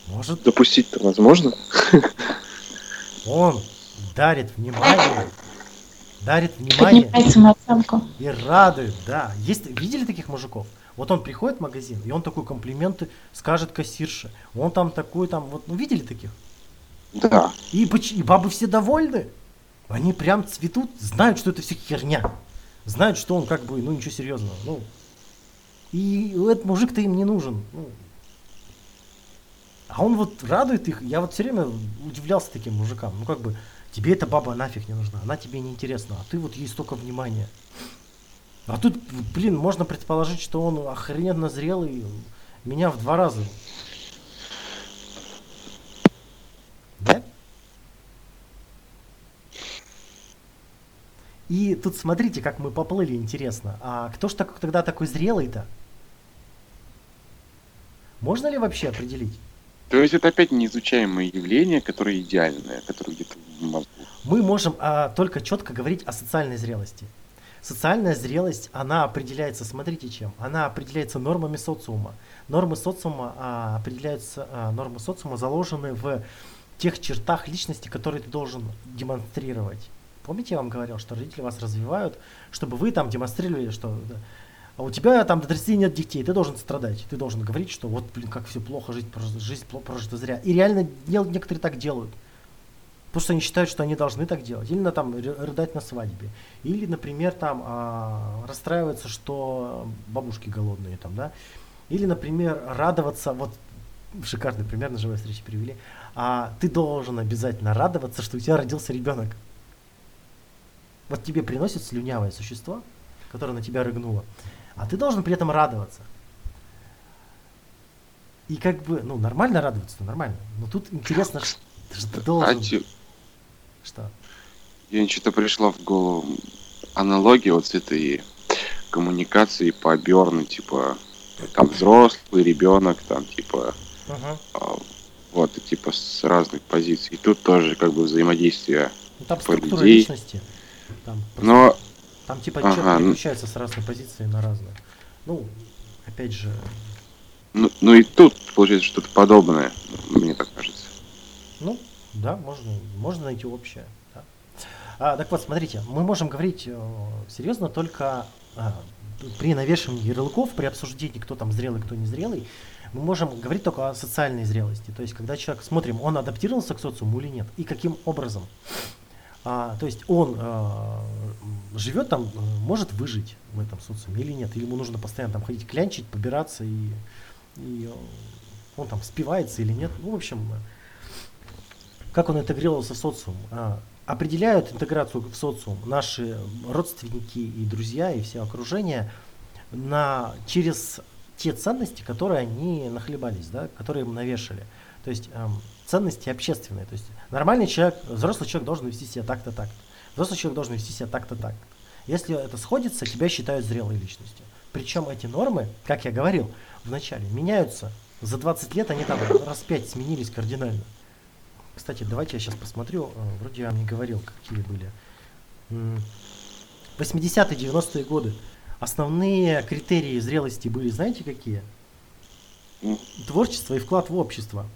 [SPEAKER 1] Может,
[SPEAKER 2] допустить-то возможно.
[SPEAKER 1] он дарит внимание дарит внимание
[SPEAKER 4] Поднимает самооценку.
[SPEAKER 1] и радует, да. Есть, видели таких мужиков? Вот он приходит в магазин, и он такой комплименты скажет кассирше. Он там такой, там, вот, ну видели таких?
[SPEAKER 2] Да.
[SPEAKER 1] И, и бабы все довольны. Они прям цветут, знают, что это все херня. Знают, что он как бы, ну ничего серьезного. Ну. И этот мужик-то им не нужен. ну. А он вот радует их. Я вот все время удивлялся таким мужикам. Ну как бы, тебе эта баба нафиг не нужна, она тебе не интересна, а ты вот ей столько внимания. А тут, блин, можно предположить, что он охрененно зрелый, меня в два раза. Да? И тут смотрите, как мы поплыли, интересно. А кто ж так, тогда такой зрелый-то? Можно ли вообще определить?
[SPEAKER 2] То есть это опять неизучаемое явление, которое идеальное, которое где-то в мозгу.
[SPEAKER 1] Мы можем а, только четко говорить о социальной зрелости. Социальная зрелость, она определяется, смотрите чем, она определяется нормами социума. Нормы социума а, определяются, а, нормы социума заложены в тех чертах личности, которые ты должен демонстрировать. Помните, я вам говорил, что родители вас развивают, чтобы вы там демонстрировали, что да, а у тебя там до 30 нет детей, ты должен страдать, ты должен говорить, что вот, блин, как все плохо, прожита- жизнь прожита зря. И реально некоторые так делают. Что они считают, что они должны так делать. Или на, там ры- рыдать на свадьбе. Или, например, там а, расстраиваться, что бабушки голодные там, да. Или, например, радоваться, вот шикарный пример на живой встрече привели. А ты должен обязательно радоваться, что у тебя родился ребенок. Вот тебе приносит слюнявое существо, которое на тебя рыгнуло, а ты должен при этом радоваться. И как бы, ну, нормально радоваться, нормально. Но тут интересно, что ты должен...
[SPEAKER 2] А те-
[SPEAKER 1] Что?
[SPEAKER 2] Я что-то пришла в голову аналогия вот с этой коммуникацией по Берну, типа, там взрослый ребенок, там, типа, а, вот, и, типа, с разных позиций. И тут тоже, как бы, взаимодействие.
[SPEAKER 1] Ну, там структура
[SPEAKER 2] людей.
[SPEAKER 1] личности. Там, просто-
[SPEAKER 2] Но,
[SPEAKER 1] там типа
[SPEAKER 2] Ага,
[SPEAKER 1] человек
[SPEAKER 2] ну-
[SPEAKER 1] переключается с разной позиции на разную. Ну, опять же,
[SPEAKER 2] ну, ну и тут получается что-то подобное, мне так кажется.
[SPEAKER 1] ну, да, можно, можно найти общее. да. А, так вот, смотрите, мы можем говорить э, серьезно только а, при навешивании ярлыков, при обсуждении, кто там зрелый, кто не зрелый, мы можем говорить только о социальной зрелости. То есть, когда человек, смотрим, он адаптировался к социуму или нет, и каким образом. А, то есть он а, живет там, э, может выжить в этом социуме или нет, или ему нужно постоянно там ходить клянчить, побираться и, и он там спивается или нет. Ну, в общем, как он интегрировался в социум. А, определяют интеграцию в социум наши родственники и друзья и все окружение на, через те ценности, которые они нахлебались, да, которые им навешали. То есть эм, ценности общественные. То есть нормальный человек, взрослый человек должен вести себя так-то так. Взрослый человек должен вести себя так-то так. Если это сходится, тебя считают зрелой личностью. Причем эти нормы, как я говорил в начале, меняются. За 20 лет они там раз пять сменились кардинально. Кстати, давайте я сейчас посмотрю. э, Вроде я вам не говорил, какие были. М, 80-е, 90-е годы. Основные критерии зрелости были, знаете, какие? Творчество и вклад в общество.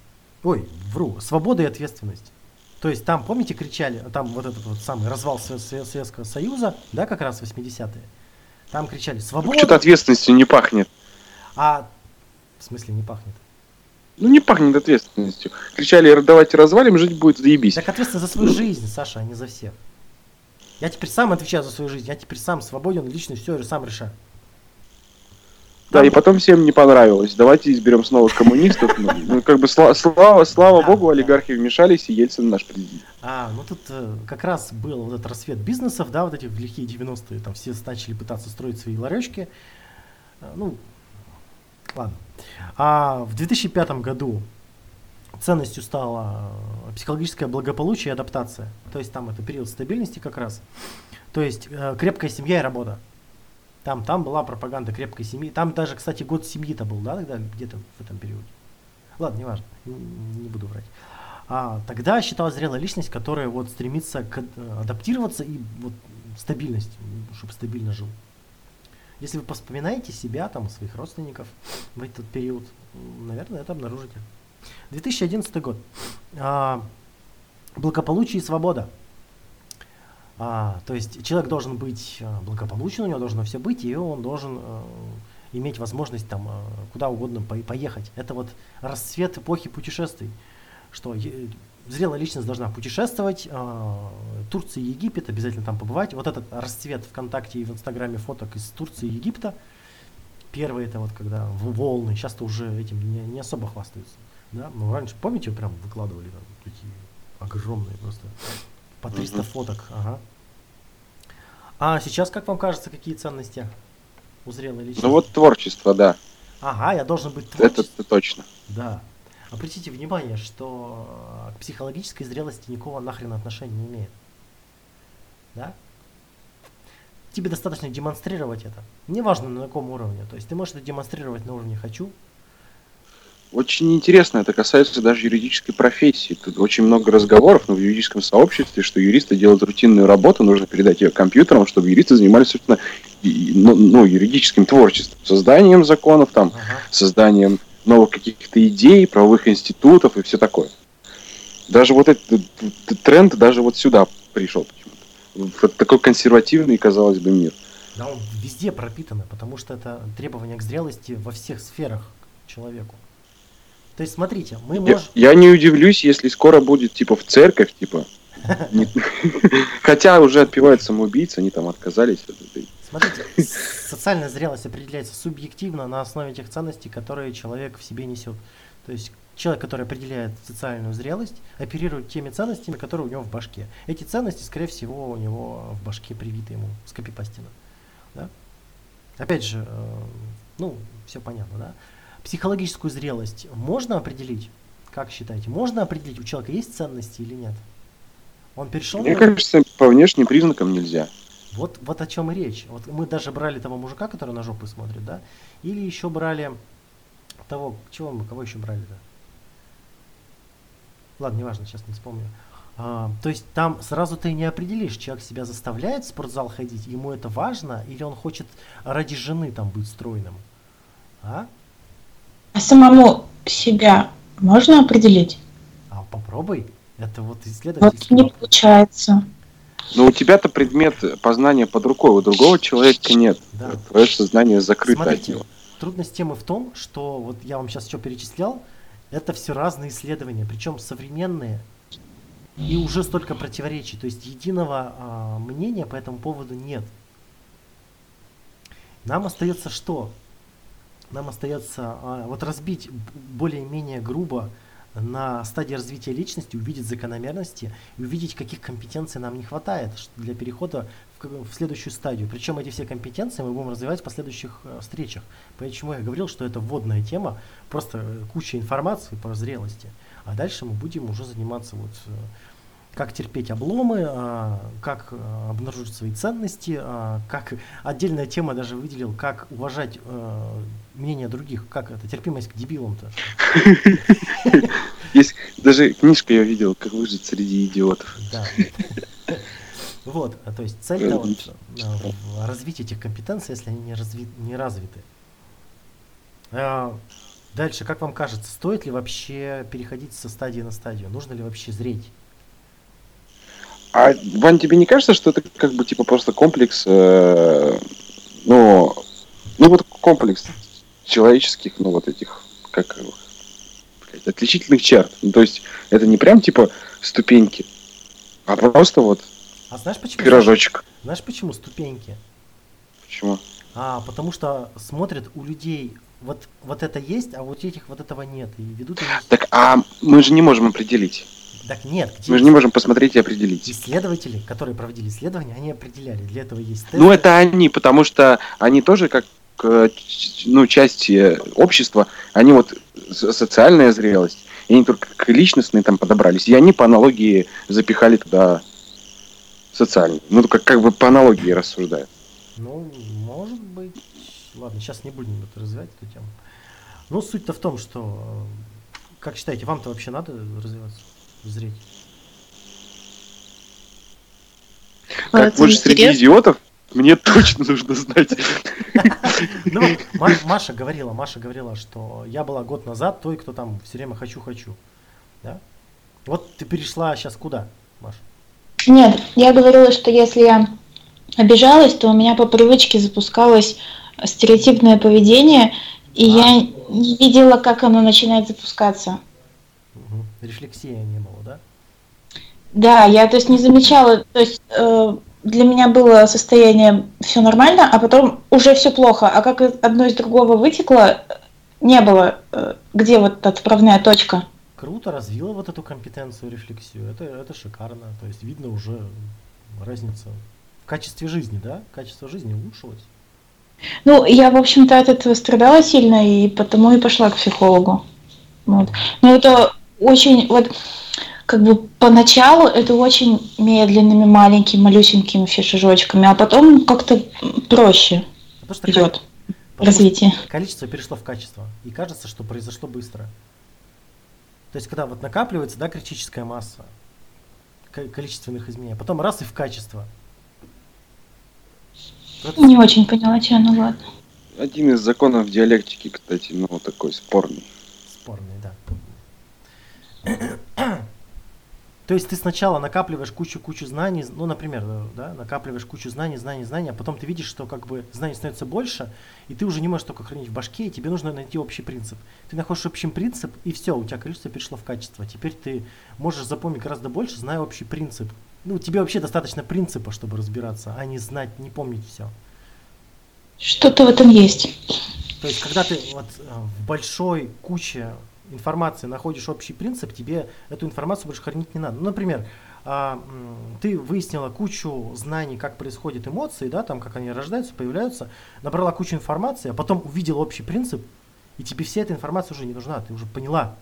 [SPEAKER 1] Ой, вру. Свобода и ответственность. То есть там, помните, кричали, там вот этот вот самый развал Сове- Сове- Советского Союза, да, как раз 80-е. Там кричали «Свобода!»
[SPEAKER 2] Что-то ответственностью не пахнет.
[SPEAKER 1] А в смысле не пахнет?
[SPEAKER 2] Ну, не пахнет ответственностью. Кричали, давайте развалим, жить будет, заебись.
[SPEAKER 1] Так ответственность за свою жизнь, Саша, а не за всех. Я теперь сам отвечаю за свою жизнь, я теперь сам свободен, лично все сам решаю.
[SPEAKER 2] Да,
[SPEAKER 1] Там-
[SPEAKER 2] и потом всем не понравилось. Давайте изберем снова коммунистов. Ну, ну, как бы сла- слава, слава богу, олигархи вмешались, и Ельцин наш президент.
[SPEAKER 1] А, ну тут э, как раз был вот этот рассвет бизнесов, да, вот эти в лихие 90-е, там все начали пытаться строить свои ларечки. Э, Ну, ладно. А в 2005 году ценностью стало э, психологическое благополучие и адаптация. То есть там это период стабильности как раз. То есть э, крепкая семья и работа. Там, там была пропаганда крепкой семьи. Там даже, кстати, год семьи-то был, да, тогда где-то в этом периоде. Ладно, не важно, не буду врать. А, тогда считалась зрелая личность, которая вот стремится к, э, адаптироваться и вот стабильность, чтобы стабильно жил. Если вы вспоминаете себя, там, своих родственников в этот период, наверное, это обнаружите. 2011 год. А, благополучие и свобода. А, то есть человек должен быть а, благополучен, у него должно все быть, и он должен а, иметь возможность там а, куда угодно по- поехать. Это вот расцвет эпохи путешествий, что зрелая личность должна путешествовать, а, Турция и Египет, обязательно там побывать. Вот этот расцвет ВКонтакте и в Инстаграме фоток из Турции и Египта, первые это вот когда волны, сейчас-то уже этим не, не особо хвастаются. Да? Ну, раньше, помните, прям выкладывали там такие огромные просто по 300
[SPEAKER 2] Мгм.
[SPEAKER 1] фоток, ага. А сейчас, как вам кажется, какие ценности у зрелой личности?
[SPEAKER 2] Ну вот творчество, да.
[SPEAKER 1] Ага, я должен быть творческим.
[SPEAKER 2] это точно.
[SPEAKER 1] Да. Обратите внимание, что э, к психологической зрелости никакого нахрен отношения не имеет. Да? Тебе достаточно демонстрировать это. Неважно на каком уровне. То есть ты можешь это демонстрировать на уровне хочу.
[SPEAKER 2] Очень интересно, это касается даже юридической профессии. Тут очень много разговоров но в юридическом сообществе, что юристы делают рутинную работу, нужно передать ее компьютерам, чтобы юристы занимались, собственно, ну, ну, юридическим творчеством, созданием законов, там,
[SPEAKER 1] Ага.
[SPEAKER 2] созданием новых каких-то идей, правовых институтов и все такое. Даже вот этот тренд даже вот сюда пришел почему-то. В вот такой консервативный, казалось бы, мир.
[SPEAKER 1] Да, он везде пропитан, потому что это требование к зрелости во всех сферах к человеку. То есть, смотрите, мы
[SPEAKER 2] Я,
[SPEAKER 1] можем...
[SPEAKER 2] я не удивлюсь, если скоро будет типа в церковь, типа. Хотя уже отпевают самоубийцы, они там отказались от этой.
[SPEAKER 1] Смотрите, социальная зрелость определяется субъективно на основе тех ценностей, которые человек в себе несет. То есть человек, который определяет социальную зрелость, оперирует теми ценностями, которые у него в башке. Эти ценности, скорее всего, у него в башке привиты ему с копипастина. Да? Опять же, э, ну, все понятно, да? Психологическую зрелость можно определить? Как считаете? Можно определить, у человека есть ценности или нет? Он перешел
[SPEAKER 2] Мне
[SPEAKER 1] на-
[SPEAKER 2] кажется, по внешним признакам нельзя.
[SPEAKER 1] Вот, вот о чем и речь. Вот мы даже брали того мужика, который на жопу смотрит, да? Или еще брали того, чего мы, кого еще брали-то? Ладно, неважно, сейчас не вспомню. А, то есть там сразу ты не определишь, человек себя заставляет в спортзал ходить, ему это важно, или он хочет ради жены там быть стройным. А?
[SPEAKER 4] А самому себя можно определить?
[SPEAKER 1] А попробуй. Это вот
[SPEAKER 4] Вот
[SPEAKER 1] исследовательский
[SPEAKER 4] не получается.
[SPEAKER 2] Но у тебя-то предмет познания под рукой, у другого человека нет.
[SPEAKER 1] Да.
[SPEAKER 2] Твое сознание закрыто от
[SPEAKER 1] Смотрите,
[SPEAKER 2] него.
[SPEAKER 1] трудность темы в том, что вот я вам сейчас что перечислял, это все разные исследования, причем современные, и уже столько противоречий, то есть единого а, мнения по этому поводу нет. Нам остается что? Нам остается а, вот разбить более-менее грубо на стадии развития личности, увидеть закономерности и увидеть, каких компетенций нам не хватает для перехода в, в следующую стадию. Причем эти все компетенции мы будем развивать в последующих э, встречах. Почему я говорил, что это вводная тема, просто э, куча информации по зрелости. А дальше мы будем уже заниматься вот э, как терпеть обломы, а, как э, обнаружить свои ценности, а, как отдельная тема даже выделил, как уважать э, мнение других, как это терпимость к дебилам-то.
[SPEAKER 2] Есть даже книжка я видел, как выжить среди идиотов.
[SPEAKER 1] Да. Вот, то есть цель вот, э, в развитии этих компетенций, если они не, разви- не развиты. А, Дальше, как вам кажется, стоит ли вообще переходить со стадии на стадию? Нужно ли вообще зреть?
[SPEAKER 2] А, Вань, тебе не кажется, что это как бы типа просто комплекс, э, ну, ну вот комплекс человеческих, ну вот этих, как блядь, отличительных черт. Ну, то есть это не прям типа ступеньки, а просто вот
[SPEAKER 1] А знаешь почему?
[SPEAKER 2] пирожочек.
[SPEAKER 1] Знаешь почему ступеньки?
[SPEAKER 2] Почему?
[SPEAKER 1] А, потому что смотрят у людей, вот, вот это есть, а вот этих вот этого нет. И ведут они...
[SPEAKER 2] Так, а мы же не можем определить.
[SPEAKER 1] Так нет, где
[SPEAKER 2] Мы же не можем посмотреть и определить.
[SPEAKER 1] исследователи, которые проводили исследования, они определяли. Для этого есть тесты.
[SPEAKER 2] Ну, это они, потому что они тоже как э, ну, часть э, общества, они вот социальная зрелость, и они только к личностной там подобрались, и они по аналогии запихали туда социальный. Ну, как, как бы по аналогии рассуждают.
[SPEAKER 1] Ну, может быть. Ладно, сейчас не будем это развивать эту тему. Ну, суть-то в том, что, э, как считаете, вам-то вообще надо развиваться, зреть?
[SPEAKER 3] А,
[SPEAKER 2] Как
[SPEAKER 3] это
[SPEAKER 2] выжить среди идиотов, мне точно нужно знать.
[SPEAKER 1] Ну, Ма- Маша говорила, Маша говорила, что я была год назад той, кто там все время хочу-хочу. Да? Вот ты перешла сейчас куда, Маша?
[SPEAKER 4] Нет, я говорила, что если я обижалась, то у меня по привычке запускалось стереотипное поведение, и
[SPEAKER 1] А.
[SPEAKER 4] я не видела, как оно начинает запускаться.
[SPEAKER 1] Мгм. Рефлексия не было, да?
[SPEAKER 4] Да, я то есть не замечала, то есть э, для меня было состояние все нормально, а потом уже все плохо, а как одно из другого вытекло, не было, э, где вот отправная точка.
[SPEAKER 1] Круто развила вот эту компетенцию, рефлексию. Это, это шикарно. То есть видно уже разницу в качестве жизни, да? Качество жизни улучшилось.
[SPEAKER 4] Ну, я, в общем-то, от этого страдала сильно, и потому и пошла к психологу. Вот. Но это очень, вот, как бы поначалу это очень медленными, маленькими, малюсенькими вообще шажочками, а потом как-то проще
[SPEAKER 1] Потому что
[SPEAKER 4] идет
[SPEAKER 1] потому что
[SPEAKER 4] развитие.
[SPEAKER 1] количество перешло в качество. И кажется, что произошло быстро. То есть, когда вот накапливается, да, критическая масса ко- количественных изменений, а потом раз и в качество. Вот
[SPEAKER 4] Не очень поняла, что, ну ладно.
[SPEAKER 2] Один из законов диалектики, кстати, ну, такой спорный.
[SPEAKER 1] То есть ты сначала накапливаешь кучу-кучу знаний, ну, например, да, накапливаешь кучу знаний, знаний, знаний, а потом ты видишь, что как бы знаний становится больше, и ты уже не можешь только хранить в башке, и тебе нужно найти общий принцип. Ты находишь общий принцип, и все, у тебя количество перешло в качество. Теперь ты можешь запомнить гораздо больше, зная общий принцип. Ну, тебе вообще достаточно принципа, чтобы разбираться, а не знать, не помнить все.
[SPEAKER 4] Что-то в этом есть.
[SPEAKER 1] То есть, когда ты вот э, в большой куче информации находишь общий принцип, тебе эту информацию больше хранить не надо. Ну, например, а, ты выяснила кучу знаний, как происходят эмоции, да, там, как они рождаются, появляются, набрала кучу информации, а потом увидела общий принцип, и тебе вся эта информация уже не нужна, ты уже поняла,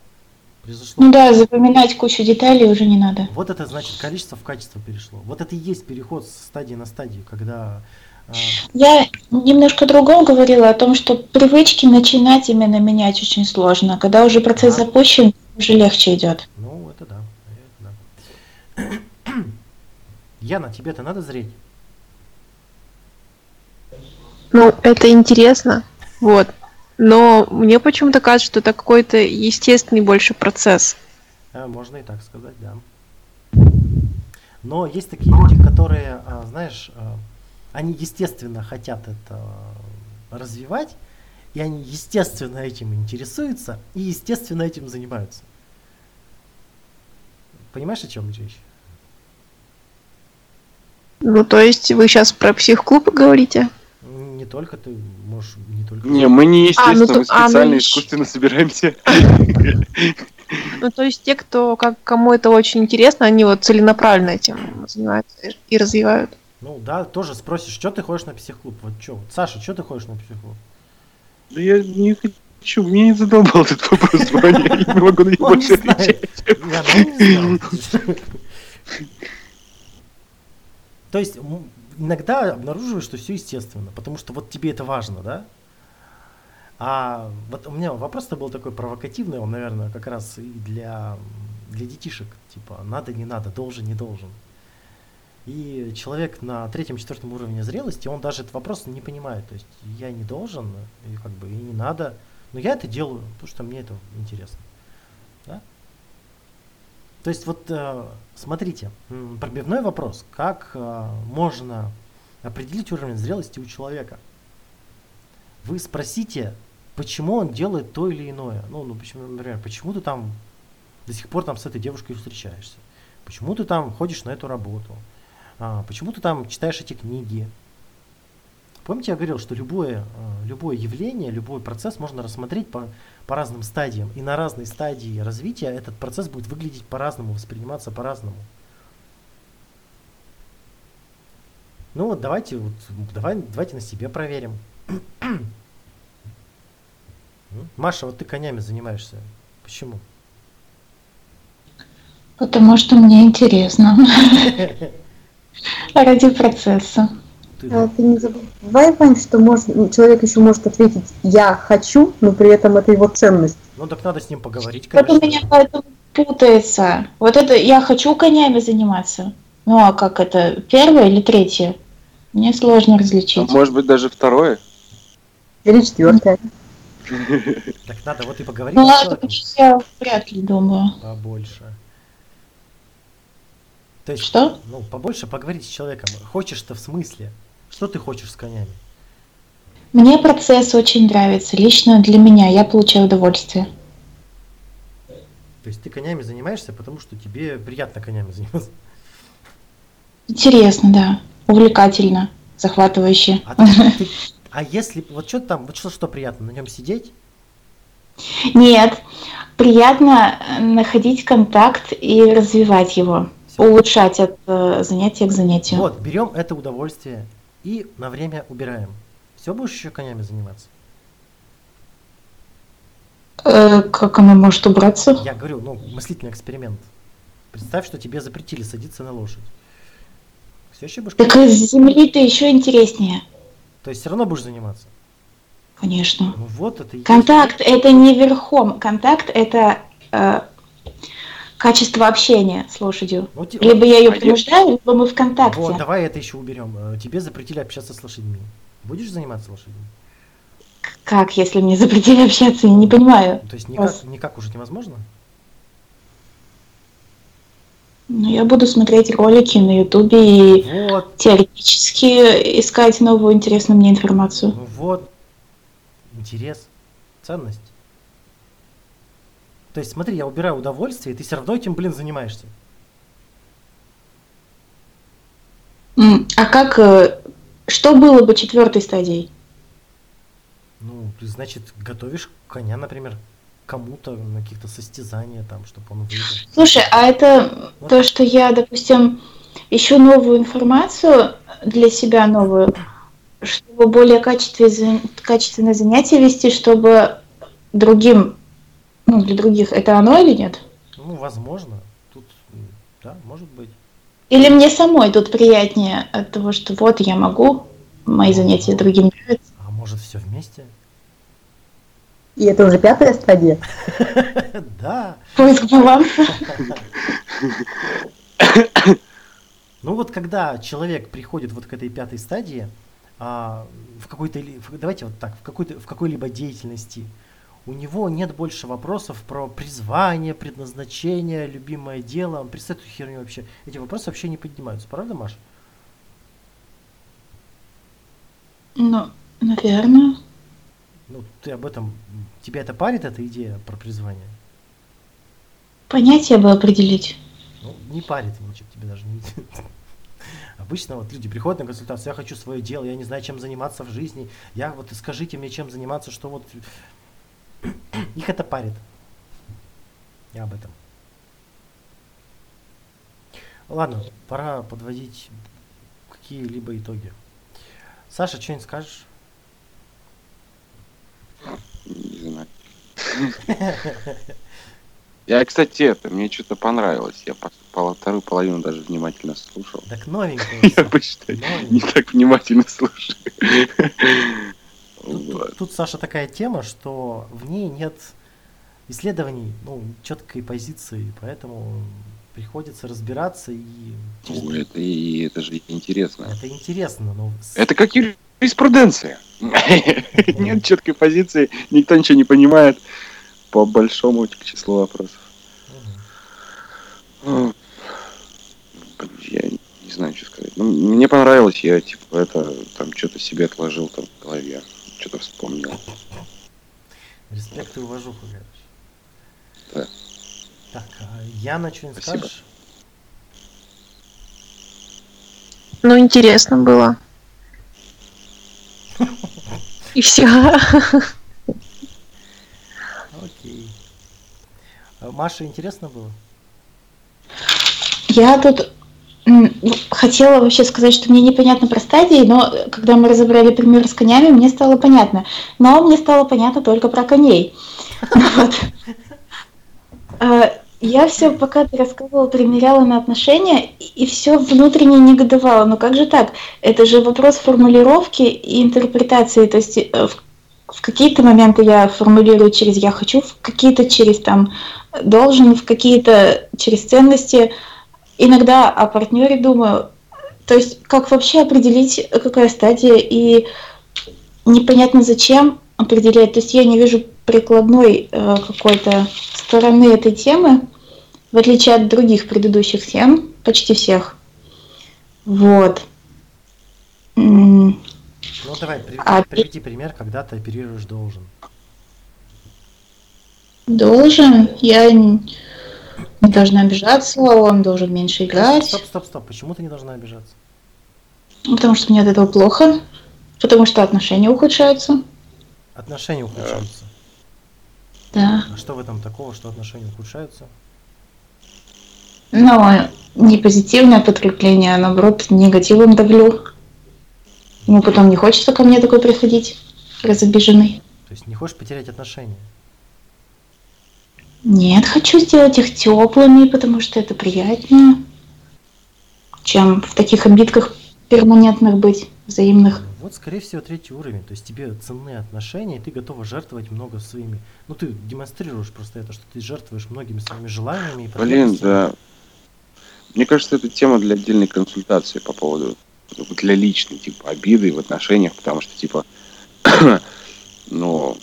[SPEAKER 1] произошло.
[SPEAKER 4] Ну да, запоминать кучу деталей уже не надо.
[SPEAKER 1] Вот это значит количество в качество перешло. Вот это и есть переход с стадии на стадию, когда
[SPEAKER 4] Я немножко другом говорила о том, что привычки начинать именно менять очень сложно. Когда уже процесс
[SPEAKER 1] Да.
[SPEAKER 4] запущен, уже легче идет.
[SPEAKER 1] Ну, это да. это да. Яна, тебе-то надо зреть?
[SPEAKER 3] Ну, это интересно, вот. Но мне почему-то кажется, что это какой-то естественный больше процесс.
[SPEAKER 1] А, можно и так сказать, да. Но есть такие люди, которые, а, знаешь, а, они естественно хотят это развивать, и они естественно этим интересуются, и естественно этим занимаются. Понимаешь, о чем речь?
[SPEAKER 3] Ну, то есть вы сейчас про психклуб говорите?
[SPEAKER 1] Не только ты можешь, не только...
[SPEAKER 2] Не, мы не
[SPEAKER 3] А, ну
[SPEAKER 2] естественно, мы
[SPEAKER 3] то- а, ну
[SPEAKER 2] специально, искусственно собираемся.
[SPEAKER 3] Ну, то есть те, кто, как, кому это очень интересно, они вот целенаправленно этим занимаются и развивают.
[SPEAKER 1] Ну да, тоже спросишь, что ты ходишь на психклуб? Вот что? Вот, Саша, что ты ходишь на психклуб?
[SPEAKER 2] Да я не хочу, мне не задолбал этот вопрос, Ваня, я не могу на него
[SPEAKER 1] Он не
[SPEAKER 2] больше
[SPEAKER 1] знает. Я, не. То есть м, иногда обнаруживаешь, что все естественно, потому что вот тебе это важно, да? А вот у меня вопрос-то был такой провокативный, он, наверное, как раз и для, для детишек, типа, надо, не надо, должен, не должен. И человек на третьем-четвертом уровне зрелости, он даже этот вопрос не понимает. То есть я не должен, и как бы и не надо, но я это делаю, потому что мне это интересно. Да? То есть вот э, смотрите, пробивной вопрос, как э, можно определить уровень зрелости у человека? Вы спросите, почему он делает то или иное. Ну, ну почему, например, почему ты там до сих пор там с этой девушкой встречаешься? Почему ты там ходишь на эту работу? А, почему ты там читаешь эти книги? Помните, я говорил, что любое, э, любое явление, любой процесс можно рассмотреть по, по разным стадиям. И на разной стадии развития этот процесс будет выглядеть по-разному, восприниматься по-разному. Ну вот давайте, вот, давай, давайте на себе проверим. Маша, вот ты конями занимаешься. Почему?
[SPEAKER 4] Потому что мне интересно. Ради процесса.
[SPEAKER 1] Ты,
[SPEAKER 5] А ты не забывай, Вань, что может, человек еще может ответить «я хочу», но при этом это его ценность.
[SPEAKER 1] ну так надо с ним поговорить,
[SPEAKER 4] Вот
[SPEAKER 1] конечно.
[SPEAKER 4] у меня поэтому путается. Вот это я хочу конями заниматься. Ну а как это, первое или третье? Мне сложно
[SPEAKER 2] А
[SPEAKER 4] различить.
[SPEAKER 2] может быть даже второе?
[SPEAKER 5] Или четвертое.
[SPEAKER 1] Так надо вот и поговорить
[SPEAKER 4] Ну ладно, я вряд ли думаю.
[SPEAKER 1] побольше. То есть,
[SPEAKER 4] Что?
[SPEAKER 1] ну, побольше поговорить с человеком. Хочешь-то в смысле? Что ты хочешь с конями?
[SPEAKER 4] Мне процесс очень нравится. Лично для меня я получаю удовольствие.
[SPEAKER 1] То есть ты конями занимаешься, потому что тебе приятно конями заниматься.
[SPEAKER 4] Интересно, да. Увлекательно, захватывающе.
[SPEAKER 1] А, ты- ты- а если, вот что там, вот что, что приятно, на нем сидеть?
[SPEAKER 4] Нет, приятно э, находить контакт и развивать его, Улучшать от э, занятия к занятию.
[SPEAKER 1] Вот, берем это удовольствие и на время убираем. Все будешь еще конями заниматься?
[SPEAKER 4] Э, как оно может убраться?
[SPEAKER 1] Я говорю, ну, мыслительный эксперимент. Представь, что тебе запретили садиться на лошадь. Все еще будешь...
[SPEAKER 4] Так из земли-то еще интереснее.
[SPEAKER 1] То есть все равно будешь заниматься.
[SPEAKER 4] Конечно.
[SPEAKER 1] Ну вот это и есть.
[SPEAKER 4] Контакт это не верхом, контакт это э, качество общения с лошадью.
[SPEAKER 1] Ти-
[SPEAKER 4] Либо я ее
[SPEAKER 2] я-
[SPEAKER 4] принуждаю, либо мы в контакте.
[SPEAKER 1] Вот, давай это еще уберем. Э, Тебе запретили общаться с лошадьми. Будешь заниматься лошадьми?
[SPEAKER 4] Как, если мне запретили общаться? Я не понимаю.
[SPEAKER 1] То есть никак,
[SPEAKER 4] Вас-
[SPEAKER 1] никак уже невозможно?
[SPEAKER 4] Ну, я буду смотреть ролики на Ютубе и
[SPEAKER 1] Вот,
[SPEAKER 4] теоретически искать новую интересную мне информацию.
[SPEAKER 1] ну вот. Интерес, ценность. То есть смотри, я убираю удовольствие, и ты все равно этим, блин, занимаешься.
[SPEAKER 4] А как, э, что было бы четвертой стадией?
[SPEAKER 1] Ну, ты, значит, готовишь коня, например, кому-то на каких-то состязания там, чтобы он выиграл.
[SPEAKER 4] Слушай, а это то, что я, допустим, ищу новую информацию для себя новую, чтобы более качественное занятие вести, чтобы другим, ну, для других, это оно или нет?
[SPEAKER 1] Ну, возможно. Тут, да, может быть.
[SPEAKER 4] Или мне самой тут приятнее от того, что вот я могу, мои занятия другим нравятся.
[SPEAKER 1] А может все вместе?
[SPEAKER 5] И это уже пятая стадия.
[SPEAKER 1] Да.
[SPEAKER 4] Поиск баланса.
[SPEAKER 1] Ну вот когда человек приходит вот к этой пятой стадии, а, в какой-то, давайте вот так, в какой-то, в какой-либо деятельности, у него нет больше вопросов про призвание, предназначение, любимое дело. Он представь эту херню вообще. Эти вопросы вообще не поднимаются, правда, Маш?
[SPEAKER 4] Ну, наверное.
[SPEAKER 1] Ну, ты об этом, тебя это парит, эта идея про призвание?
[SPEAKER 4] Понятие бы определить.
[SPEAKER 1] Ну, не парит, ничего тебе даже не... Обычно вот люди приходят на консультацию, я хочу свое дело, я не знаю, чем заниматься в жизни, я вот скажите мне, чем заниматься, что вот... Их это парит. Я об этом. Ладно, пора подводить какие-либо итоги. Саша, что-нибудь скажешь?
[SPEAKER 2] Не знаю. Я, кстати, это, мне что-то понравилось. Я по, по- вторую половину даже внимательно слушал.
[SPEAKER 1] Так новенькое.
[SPEAKER 2] Я обычно не так внимательно слушаю.
[SPEAKER 1] Тут, тут- тут, Саша, такая тема, что в ней нет исследований, ну, четкой позиции, поэтому приходится разбираться, и
[SPEAKER 2] Ой, это, и, это же интересно.
[SPEAKER 1] это интересно, но
[SPEAKER 2] Это как юриспруденция. Нет четкой позиции, никто ничего не понимает по большому числу вопросов. Ну, Я не знаю, что сказать. Ну, мне понравилось, я типа это там что-то себе отложил там в голове, что-то вспомнил.
[SPEAKER 1] респект и уважуху, короче.
[SPEAKER 2] Да.
[SPEAKER 1] Так, а Яна что-нибудь
[SPEAKER 2] Спасибо.
[SPEAKER 1] скажешь?
[SPEAKER 3] Ну, интересно было. И все.
[SPEAKER 1] Окей. А Маше интересно было?
[SPEAKER 4] Я тут хотела вообще сказать, что мне непонятно про стадии, но э, когда мы разобрали пример с конями, мне стало понятно. Но мне стало понятно только про коней. Вот. А, Я все, пока ты рассказывала, примеряла на отношения, и все внутренне негодовала. Но как же так? Это же вопрос формулировки и интерпретации. То есть э, в какие-то моменты я формулирую через «я хочу», в какие-то через там «должен», в какие-то через ценности. Иногда о партнере думаю. То есть как вообще определить, какая стадия, и непонятно зачем определять. То есть я не вижу прикладной э, какой-то стороны этой темы. в отличие от других предыдущих тем, почти всех. Вот.
[SPEAKER 1] Ну давай, приведи,
[SPEAKER 4] А,
[SPEAKER 1] приведи пример, когда ты оперируешь должен.
[SPEAKER 4] Должен, я не должна обижаться, он должен меньше играть,
[SPEAKER 1] Стоп, стоп, стоп. Почему ты не должна обижаться?
[SPEAKER 4] потому что мне от этого плохо, потому что отношения ухудшаются.
[SPEAKER 1] Отношения ухудшаются.
[SPEAKER 4] Да.
[SPEAKER 1] А что в этом такого, что отношения ухудшаются?
[SPEAKER 4] Но не позитивное подкрепление, а наоборот негативом давлю. Ему потом не хочется ко мне такой приходить, разобиженный.
[SPEAKER 1] То есть не хочешь потерять отношения?
[SPEAKER 4] Нет, хочу сделать их теплыми, потому что это приятнее, чем в таких обидках перманентных быть, взаимных.
[SPEAKER 1] Вот, скорее всего, третий уровень. То есть тебе ценны отношения, и ты готова жертвовать много своими... Ну, ты демонстрируешь просто это, что ты жертвуешь многими своими желаниями и
[SPEAKER 2] Блин, да. Мне кажется, это тема для отдельной консультации по поводу для личной, типа, обиды в отношениях, потому что, типа, ну,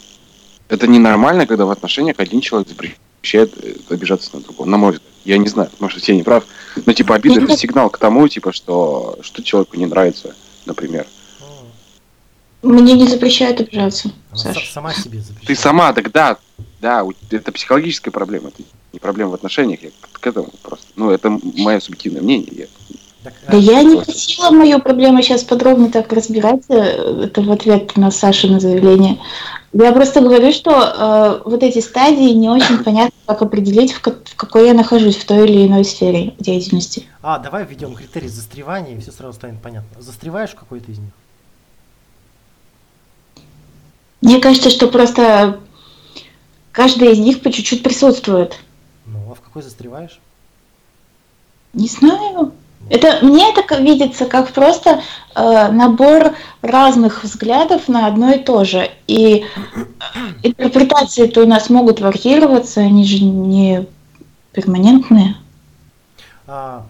[SPEAKER 2] это ненормально, когда в отношениях один человек запрещает э, обижаться на другого. На мой взгляд. Я не знаю, может, я не прав. Но, типа, обида это сигнал к тому, типа, что, что человеку не нравится, например.
[SPEAKER 1] Ну,
[SPEAKER 4] Мне не запрещают обижаться,
[SPEAKER 1] она са-
[SPEAKER 4] Саш.
[SPEAKER 1] сама себе запрещает.
[SPEAKER 2] Ты сама, тогда, да, у- это психологическая проблема, это не проблема в отношениях, я к этому просто. Ну, это мое субъективное мнение. я-
[SPEAKER 1] Так,
[SPEAKER 4] Да
[SPEAKER 1] а,
[SPEAKER 4] я не просила мою проблему сейчас подробно так разбирать, э, это в ответ на Сашино заявление. Я просто говорю, что э, вот эти стадии не очень понятно, как определить, в, ка- в какой я нахожусь в той или иной сфере деятельности.
[SPEAKER 1] а, давай введем критерий застревания, и все сразу станет понятно. Застреваешь в какой-то из них?
[SPEAKER 4] Мне кажется, что просто каждая из них по чуть-чуть присутствует.
[SPEAKER 1] Ну, а в какой застреваешь?
[SPEAKER 4] Не знаю. Это мне это видится как просто э, набор разных взглядов на одно и то же. И интерпретации-то у нас могут варьироваться, они же не перманентные.
[SPEAKER 1] А,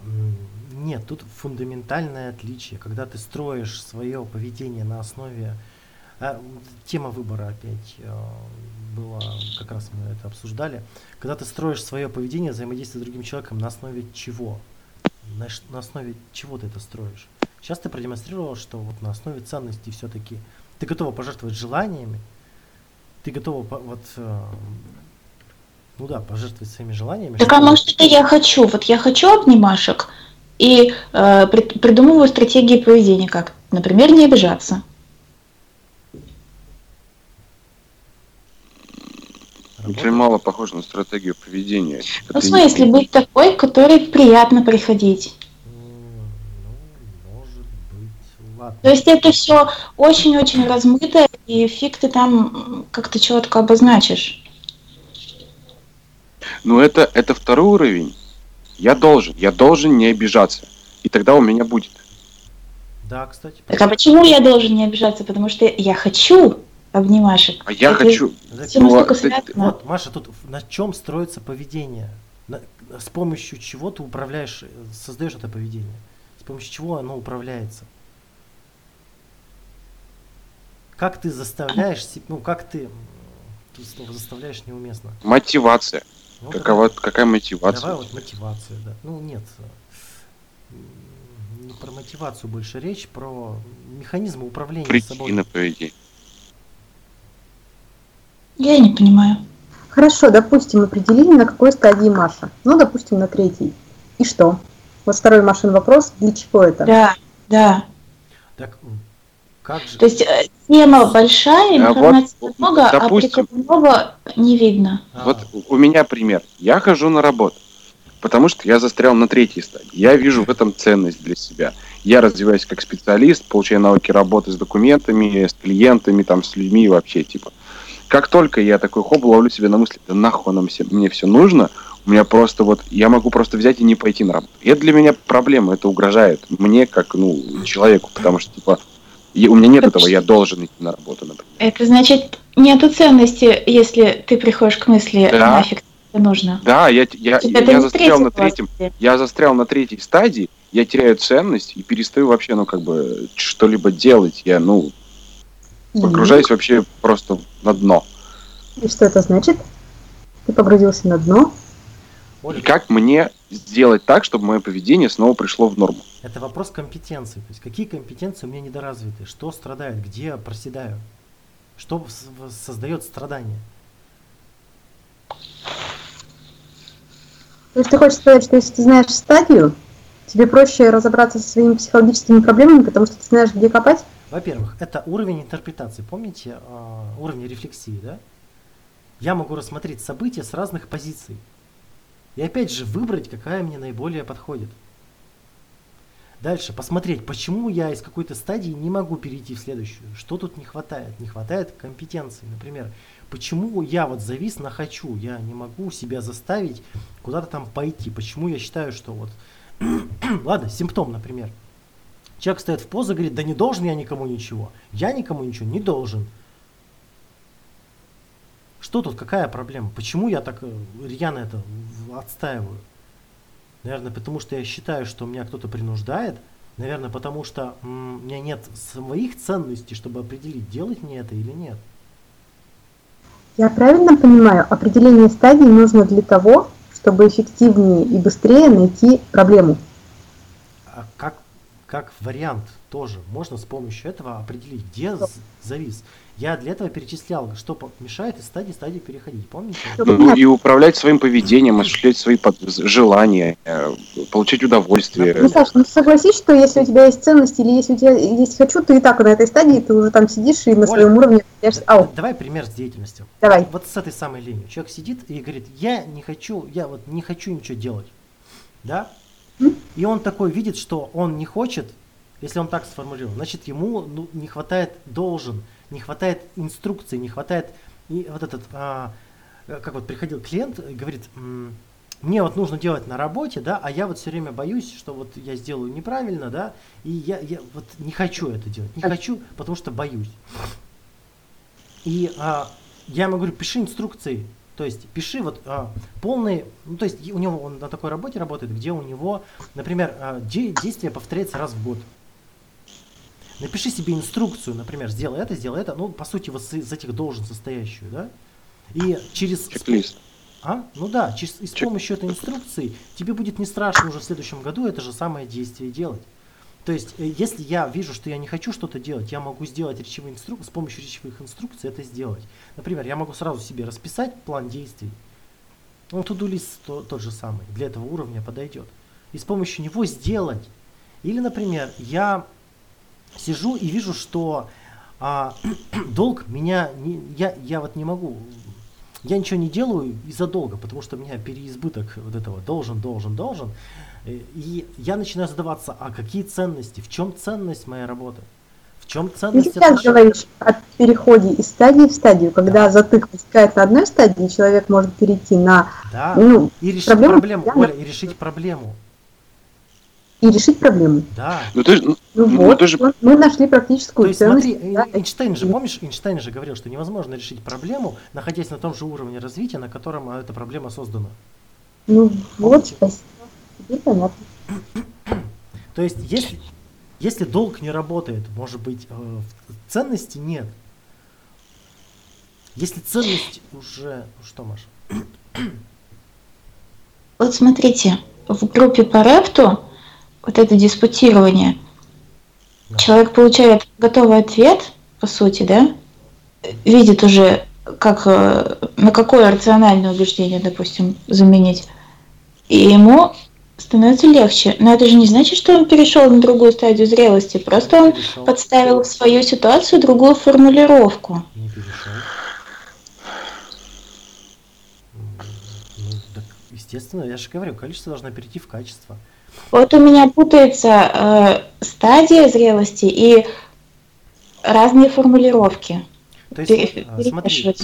[SPEAKER 1] нет, тут фундаментальное отличие. Когда ты строишь свое поведение на основе... а, тема выбора опять э, была, как раз мы это обсуждали. Когда ты строишь свое поведение, взаимодействие с другим человеком на основе чего? На, на основе чего ты это строишь? Сейчас ты продемонстрировал, что вот на основе ценностей все-таки ты готова пожертвовать желаниями, ты готова вот, э, ну да, пожертвовать своими желаниями.
[SPEAKER 4] Так а может это я хочу? Вот я хочу обнимашек и э, прид- придумываю стратегии поведения, как, например, не обижаться.
[SPEAKER 2] Очень
[SPEAKER 1] Работает?
[SPEAKER 2] мало похоже на стратегию поведения.
[SPEAKER 4] Ну, в смысле,
[SPEAKER 2] не-
[SPEAKER 4] быть такой, которой приятно приходить.
[SPEAKER 1] Ну, может быть. Ладно.
[SPEAKER 4] То есть это все очень-очень размыто, и фиг ты там как-то четко обозначишь.
[SPEAKER 2] Ну, это, это второй уровень. Я должен, я должен не обижаться. И тогда у меня будет.
[SPEAKER 1] Да, кстати.
[SPEAKER 4] Так а почему я должен не обижаться? Потому что я хочу обнимашек.
[SPEAKER 2] А я
[SPEAKER 4] Это
[SPEAKER 2] хочу...
[SPEAKER 4] Все
[SPEAKER 2] Ну, ты-.
[SPEAKER 1] Вот, Маша, тут на чем строится поведение? На- с помощью чего ты управляешь, э, создаешь это поведение? С помощью чего оно управляется? Как ты заставляешь, ну как ты, тут слово заставляешь неуместно.
[SPEAKER 2] Мотивация.
[SPEAKER 1] Ну,
[SPEAKER 2] Какова, какая
[SPEAKER 1] Давай,
[SPEAKER 2] мотивация?
[SPEAKER 1] давай вот мотивация, да. Ну нет, э, не про мотивацию больше речь, про механизмы управления собой.
[SPEAKER 2] Причина поведения.
[SPEAKER 4] Я не понимаю.
[SPEAKER 5] Хорошо, допустим, определили, на какой стадии Маша. Ну, допустим, на третьей. И что? Вот второй Машин вопрос, для чего это?
[SPEAKER 4] Да, да.
[SPEAKER 1] Так как же?
[SPEAKER 4] То есть э, тема большая,
[SPEAKER 2] А вот,
[SPEAKER 4] информации много, а
[SPEAKER 2] допустим-
[SPEAKER 4] прикладного не видно.
[SPEAKER 1] А,
[SPEAKER 2] Вот у меня пример. Я хожу на работу, потому что я застрял на третьей стадии. Я вижу в этом ценность для себя. Я развиваюсь как специалист, получаю навыки работы с документами, с клиентами, там, с людьми вообще, типа. Как только я такой хоп, ловлю себя на мысли, да нахуй нам все, мне все нужно, у меня просто вот, я могу просто взять и не пойти на работу. И это для меня проблема, это угрожает мне как, ну, человеку, потому что, типа, и у меня нет этого, я должен идти на работу, например.
[SPEAKER 4] Это значит, нету ценности, если ты приходишь к мысли,
[SPEAKER 2] Да.
[SPEAKER 4] нафиг это нужно.
[SPEAKER 2] Да, я, я, я
[SPEAKER 4] не
[SPEAKER 2] застрял на третьем, я застрял на третьей стадии, я теряю ценность и перестаю вообще, ну, как бы, что-либо делать. Я, ну,
[SPEAKER 5] И-
[SPEAKER 2] погружаюсь вообще просто на дно.
[SPEAKER 5] И что это значит? Ты погрузился на дно.
[SPEAKER 2] И как мне сделать так, чтобы мое поведение снова пришло в норму?
[SPEAKER 1] это вопрос компетенции. То есть какие компетенции у меня недоразвиты, что страдает, где я проседаю, что создает страдания.
[SPEAKER 5] То есть ты хочешь сказать, что если ты знаешь стадию, тебе проще разобраться со своими психологическими проблемами, потому что ты знаешь, где копать?
[SPEAKER 1] Во-первых, это уровень интерпретации. Помните а, уровень рефлексии, да? Я могу рассмотреть события с разных позиций. И опять же выбрать, какая мне наиболее подходит. Дальше посмотреть, почему я из какой-то стадии не могу перейти в следующую. Что тут не хватает? Не хватает компетенции. Например, почему я вот завис на хочу, я не могу себя заставить куда-то там пойти. Почему я считаю, что вот... Ладно, симптом, например. Человек стоит в позу и говорит, да не должен я никому ничего. Я никому ничего не должен. Что тут, какая проблема? Почему я так э, рьяно это отстаиваю? Наверное, потому что я считаю, что меня кто-то принуждает. Наверное, потому что у меня нет своих ценностей, чтобы определить, делать мне это или нет.
[SPEAKER 5] Я правильно понимаю, определение стадий нужно для того, чтобы эффективнее и быстрее найти проблему.
[SPEAKER 1] А как, как вариант тоже можно с помощью этого определить, где завис. Я для этого перечислял, что мешает из стадии в стадию переходить. Помните?
[SPEAKER 2] Ну и управлять своим поведением, осуществлять свои под- желания, э, получать удовольствие.
[SPEAKER 5] Ну, Саш, ну согласись, что если у тебя есть ценности или если у тебя есть хочу, ты и так на этой стадии, ты уже там сидишь и на
[SPEAKER 1] Оля,
[SPEAKER 5] своем уровне. Ау,
[SPEAKER 1] Давай пример с деятельностью.
[SPEAKER 5] давай.
[SPEAKER 1] Вот с этой самой ленью. Человек сидит и говорит, я не хочу, я вот не хочу ничего делать. Да? И он такой видит, что он не хочет, если он так сформулировал, значит ему ну, не хватает должен, не хватает инструкции, не хватает и вот этот, а, э, как вот приходил клиент говорит, «М, мне вот нужно делать на работе, да, а я вот все время боюсь, что вот я сделаю неправильно, да, и я, я вот не хочу это делать, не
[SPEAKER 5] Так.
[SPEAKER 1] хочу, потому что боюсь. И а, я ему говорю, пиши инструкции, то есть пиши вот а, полные, ну то есть у него он на такой работе работает, где у него, например, а, де- действие повторяется раз в год. Напиши себе инструкцию, например, сделай это, сделай это, ну по сути вот из этих должен состоящую, да? И через
[SPEAKER 2] Чек-лист.
[SPEAKER 1] а? Ну да, через, и с
[SPEAKER 2] Чек-
[SPEAKER 1] помощью этой инструкции тебе будет не страшно уже в следующем году это же самое действие делать. То есть, э, если я вижу, что я не хочу что-то делать, я могу сделать речевые инструкции, с помощью речевых инструкций это сделать. Например, я могу сразу себе расписать план действий. Ну, list то- тот же самый, для этого уровня подойдет. И с помощью него сделать. Или, например, я сижу и вижу, что а, долг меня, не, я, я вот не могу, я ничего не делаю из-за долга, потому что у меня переизбыток вот этого должен, должен, должен. Э, И я начинаю задаваться, а какие ценности, в чем ценность моей работы? В чем
[SPEAKER 5] Ты
[SPEAKER 1] ценность
[SPEAKER 5] сейчас
[SPEAKER 1] отношений?
[SPEAKER 5] говоришь о переходе из стадии в стадию, когда затык возникает на одной стадии, человек может перейти на,
[SPEAKER 1] Да,
[SPEAKER 5] ну,
[SPEAKER 1] и решить
[SPEAKER 5] проблему
[SPEAKER 1] проблему, Оля, и решить проблему.
[SPEAKER 5] И решить проблему.
[SPEAKER 1] Да.
[SPEAKER 2] Ну ты, ж- ну,
[SPEAKER 5] Ну,
[SPEAKER 2] Ну,
[SPEAKER 5] вот,
[SPEAKER 2] ты же-
[SPEAKER 5] мы нашли
[SPEAKER 1] То
[SPEAKER 5] практическую
[SPEAKER 1] есть
[SPEAKER 5] ценность.
[SPEAKER 1] смотри,
[SPEAKER 5] да,
[SPEAKER 1] Эй- Эйнштейн же, помнишь, Эйнштейн же говорил, что невозможно решить проблему, находясь на том же уровне развития, на котором а, эта проблема создана.
[SPEAKER 5] Ну вот, спасибо. Теперь понятно.
[SPEAKER 1] То есть, если, если долг не работает, может быть, э, ценности нет. Если ценность уже... ну Что, Маша?
[SPEAKER 4] Вот смотрите, в группе по репту вот это диспутирование,
[SPEAKER 1] Да.
[SPEAKER 4] человек получает готовый ответ, по сути, да, видит уже, как, э, на какое рациональное убеждение, допустим, заменить, и ему становится легче. Но это же не значит, что он перешел на другую стадию зрелости, просто он
[SPEAKER 1] Перешел.
[SPEAKER 4] подставил в свою ситуацию другую формулировку.
[SPEAKER 1] Не перешел. Ну, так, естественно, я же говорю, количество должно перейти в качество.
[SPEAKER 4] Вот у меня путается э, стадия зрелости и разные формулировки.
[SPEAKER 1] То есть,
[SPEAKER 4] Пере-
[SPEAKER 1] э, смотри,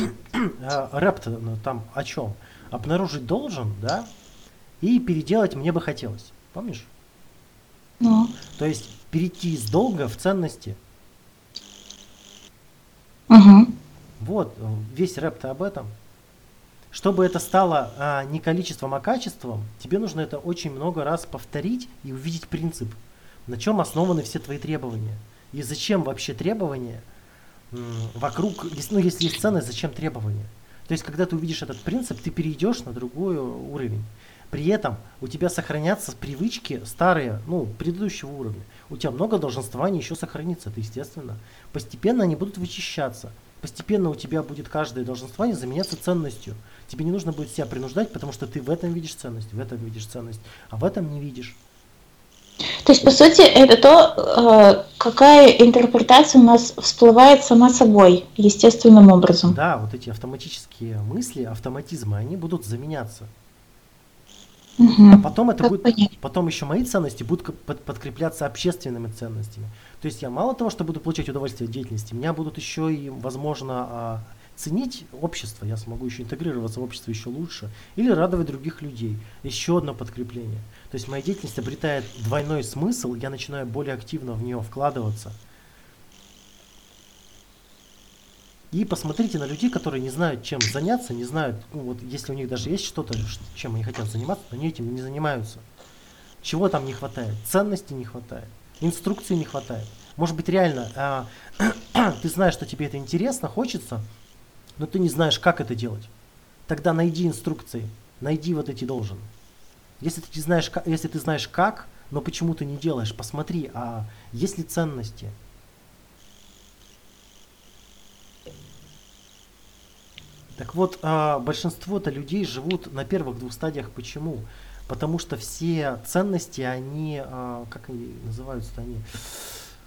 [SPEAKER 1] рэп ну, там о чем? Обнаружить должен, да, и переделать мне бы хотелось. Помнишь?
[SPEAKER 4] Ну,
[SPEAKER 1] То есть перейти из долга в ценности.
[SPEAKER 4] мгм.
[SPEAKER 1] Вот, э, весь рэп-то об этом. Чтобы это стало а, не количеством, а качеством, тебе нужно это очень много раз повторить и увидеть принцип, на чем основаны все твои требования. И зачем вообще требования вокруг, ну если есть ценность, зачем требования? То есть, когда ты увидишь этот принцип, ты перейдешь на другой уровень. При этом у тебя сохранятся привычки старые, ну, предыдущего уровня. У тебя много долженствований еще сохранится, это естественно. Постепенно они будут вычищаться. Постепенно у тебя будет каждое долженствование заменяться ценностью. Тебе не нужно будет себя принуждать, потому что ты в этом видишь ценность, в этом видишь ценность, а в этом не видишь.
[SPEAKER 4] То есть, по сути, это то, э, какая интерпретация у нас всплывает сама собой, естественным образом.
[SPEAKER 1] Да, вот эти автоматические мысли, автоматизмы, они будут заменяться.
[SPEAKER 4] Мгм.
[SPEAKER 1] А потом это
[SPEAKER 4] Как
[SPEAKER 1] будет,
[SPEAKER 4] понять?
[SPEAKER 1] потом еще мои ценности будут под- подкрепляться общественными ценностями. То есть я мало того, что буду получать удовольствие от деятельности, меня будут еще и, возможно, а, ценить общество, я смогу еще интегрироваться в общество еще лучше, или радовать других людей. Еще одно подкрепление. То есть моя деятельность обретает двойной смысл, я начинаю более активно в нее вкладываться. И посмотрите на людей, которые не знают, чем заняться, не знают, ну вот если у них даже есть что-то, чем они хотят заниматься, но они этим не занимаются. Чего там не хватает? Ценностей не хватает, инструкции не хватает. Может быть реально а, ты знаешь, что тебе это интересно, хочется, но ты не знаешь, как это делать. Тогда найди инструкции, найди вот эти должен. Если ты знаешь, если ты знаешь как, но почему ты не делаешь, посмотри, а есть ли ценности, Так вот, а, большинство-то людей живут на первых двух стадиях. Почему? Потому что все ценности, они, а, как они называются-то они,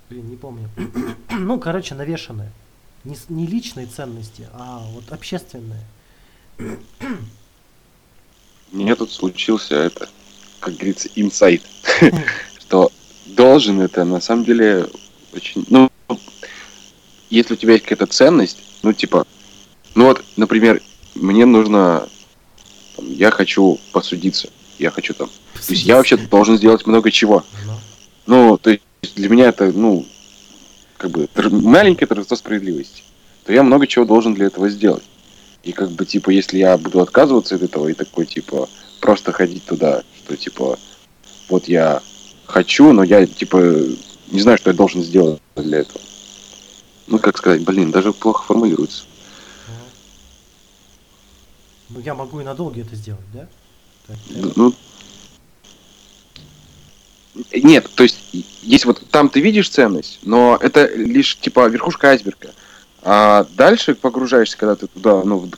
[SPEAKER 1] блин, не помню. ну, короче, навешанные. Не, не личные ценности, а вот общественные.
[SPEAKER 2] Меня тут случился это, как говорится, инсайт, что должен это на самом деле очень, ну, если у тебя есть какая-то ценность, ну, типа, ну вот, например, мне нужно, там, я хочу посудиться, я хочу там, то есть я вообще должен сделать много чего.
[SPEAKER 1] Ну,
[SPEAKER 2] Ну, то есть для меня это, ну, как бы маленькое торжество справедливости. То я много чего должен для этого сделать. И как бы, типа, если я буду отказываться от этого и такой, типа, просто ходить туда, что, типа, вот я хочу, но я, типа, не знаю, что я должен сделать для этого. Ну, как сказать, блин, даже плохо формулируется.
[SPEAKER 1] Ну. Я могу и надолго это сделать, да?
[SPEAKER 2] Ну, нет, то есть, есть вот там ты видишь ценность, но это лишь типа верхушка айсберга. А дальше погружаешься, когда ты туда, ну,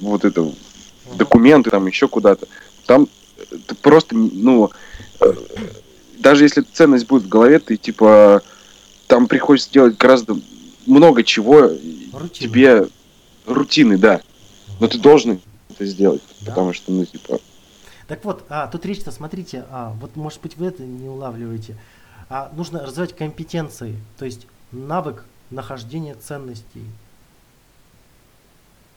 [SPEAKER 2] вот это, в
[SPEAKER 1] Мгм.
[SPEAKER 2] документы, там еще куда-то, там э, ты просто, ну, э, даже если ценность будет в голове, ты типа, там приходится делать гораздо много чего,
[SPEAKER 1] Рутина.
[SPEAKER 2] тебе рутины, да, но ты должен это сделать,
[SPEAKER 1] Да.
[SPEAKER 2] потому что, ну, типа,
[SPEAKER 1] Так вот, а, тут речь-то, смотрите, а, вот может быть вы это не улавливаете. А, нужно развивать компетенции, то есть навык нахождения ценностей,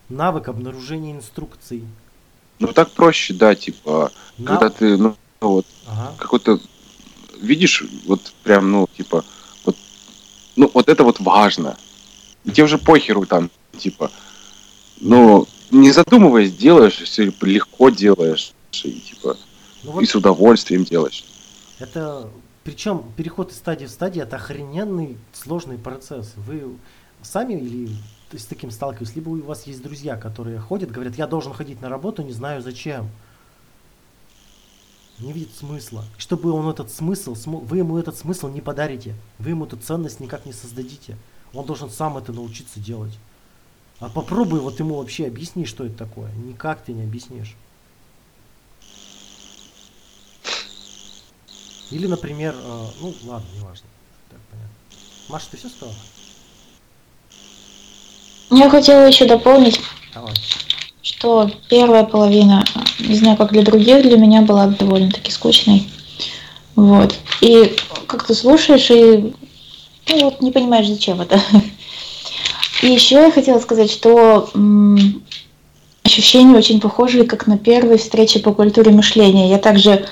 [SPEAKER 1] навык обнаружения инструкций.
[SPEAKER 2] ну, так проще, да, типа,
[SPEAKER 1] нав-
[SPEAKER 2] когда ты, ну, вот,
[SPEAKER 1] Ага.
[SPEAKER 2] какой-то видишь, вот прям, ну, типа, вот, ну, вот это вот важно. И тебе уже похеру там, типа, ну, не задумываясь, делаешь, все легко делаешь, и, типа,
[SPEAKER 1] Ну
[SPEAKER 2] и
[SPEAKER 1] вот
[SPEAKER 2] с удовольствием делаешь.
[SPEAKER 1] это, причем переход из стадии в стадию, это охрененный сложный процесс. Вы сами или с таким сталкиваетесь, либо у вас есть друзья, которые ходят, говорят, я должен ходить на работу, не знаю зачем. Не видит смысла. И Чтобы он этот смысл, вы ему этот смысл не подарите, вы ему эту ценность никак не создадите. Он должен сам это научиться делать. А попробуй вот ему вообще объясни, что это такое. Никак ты не объяснишь. Или, например, э, ну ладно, неважно. Так, понятно. Маша, ты все сказала?
[SPEAKER 4] Я хотела еще дополнить,
[SPEAKER 1] Давай.
[SPEAKER 4] что первая половина, не знаю, как для других, для меня была довольно-таки скучной. Вот. И как ты слушаешь и ну, вот, не понимаешь, зачем это. И еще я хотела сказать, что м, ощущения очень похожие, как на первой встрече по культуре мышления. Я также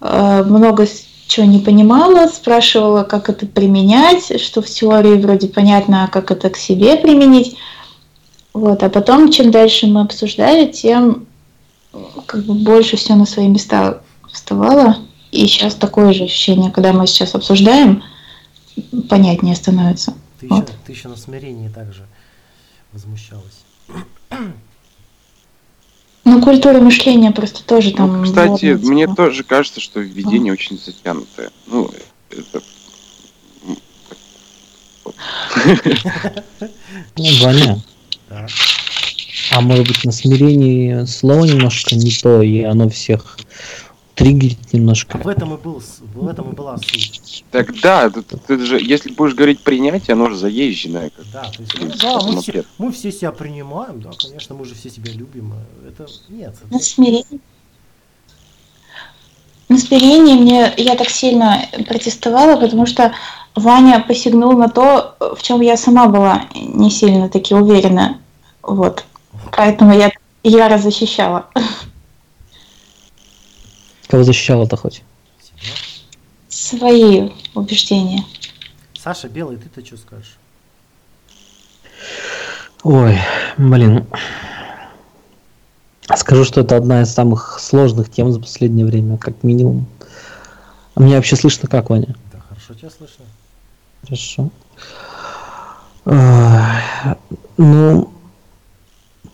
[SPEAKER 4] э, много чего не понимала, спрашивала, как это применять, что в теории вроде понятно, а как это к себе применить. Вот, а потом, чем дальше мы обсуждали, тем э, как бы больше все на свои места вставало. И сейчас такое же ощущение, когда мы сейчас обсуждаем, понятнее становится.
[SPEAKER 1] Ты
[SPEAKER 4] Вот.
[SPEAKER 1] еще, ты еще на смирении также возмущалась.
[SPEAKER 4] Ну, культура мышления просто тоже там...
[SPEAKER 2] Ну, кстати,
[SPEAKER 4] вот,
[SPEAKER 2] мне тоже кажется, что введение очень затянутое. Ну, это...
[SPEAKER 6] Ну, Ваня,
[SPEAKER 1] Да.
[SPEAKER 6] а может быть на смирении слово немножко не то, и оно всех триггерит немножко.
[SPEAKER 1] В этом и был, в этом и была суть.
[SPEAKER 2] Так да, тут, тут же, если будешь говорить принятие, оно же заезженное. Как
[SPEAKER 1] Да, то есть, ну, да, мы все, мы все себя принимаем, да, конечно, мы же все себя любим. э, Это нет. это-
[SPEAKER 4] На смирение. На смирение мне я так сильно протестовала, потому что Ваня посягнул на то, в чем я сама была не сильно таки уверена. Вот. Поэтому я яро защищала.
[SPEAKER 6] Кого защищала-то хоть?
[SPEAKER 1] Себя.
[SPEAKER 4] Свои убеждения.
[SPEAKER 1] Саша, белый, ты-то что скажешь?
[SPEAKER 6] Ой, блин. Скажу, что это одна из самых сложных тем за последнее время, как минимум. А меня вообще слышно как, Ваня?
[SPEAKER 1] Да, хорошо тебя слышно.
[SPEAKER 6] Хорошо. Ну,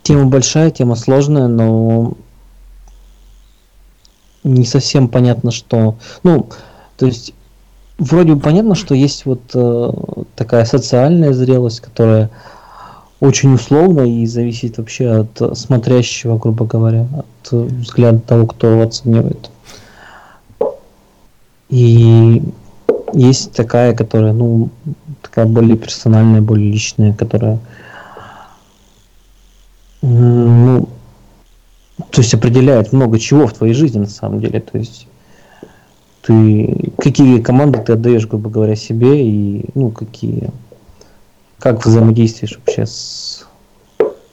[SPEAKER 6] тема большая, тема сложная, но не совсем понятно, что... Ну, то есть, вроде бы понятно, что есть вот э, такая социальная зрелость, которая очень условна и зависит вообще от смотрящего, грубо говоря, от взгляда того, кто оценивает. И есть такая, которая, ну, такая более персональная, более личная, которая, ну, то есть определяет много чего в твоей жизни на самом деле. То есть ты какие команды ты отдаешь, грубо говоря, себе и ну какие как взаимодействуешь вообще с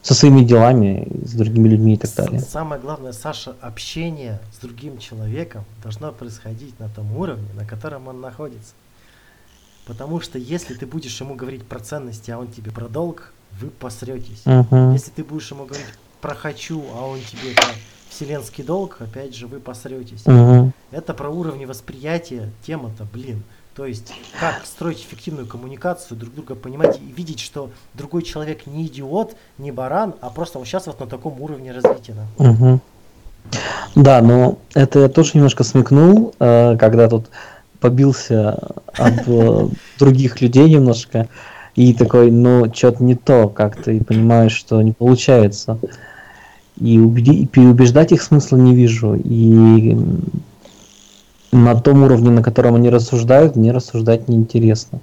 [SPEAKER 6] со своими делами, с другими людьми и так далее.
[SPEAKER 1] Самое главное, Саша, общение с другим человеком должно происходить на том уровне, на котором он находится. Потому что если ты будешь ему говорить про ценности, а он тебе про долг, вы посретесь.
[SPEAKER 6] Мгм.
[SPEAKER 1] Если ты будешь ему говорить про хочу, а он тебе про вселенский долг, опять же, вы посретесь.
[SPEAKER 6] Мгм.
[SPEAKER 1] Это про уровни восприятия тема-то, блин. То есть, как строить эффективную коммуникацию, друг друга понимать и видеть, что другой человек не идиот, не баран, а просто он сейчас вот на таком уровне развития. да.
[SPEAKER 6] Мгм. Да, но это я тоже немножко смекнул, э, когда тут побился об э, других людей немножко, и такой, ну, что-то не то, как-то, и понимаешь, что не получается. И, убеди- и переубеждать их смысла не вижу. И на том уровне, на котором они рассуждают, мне рассуждать неинтересно.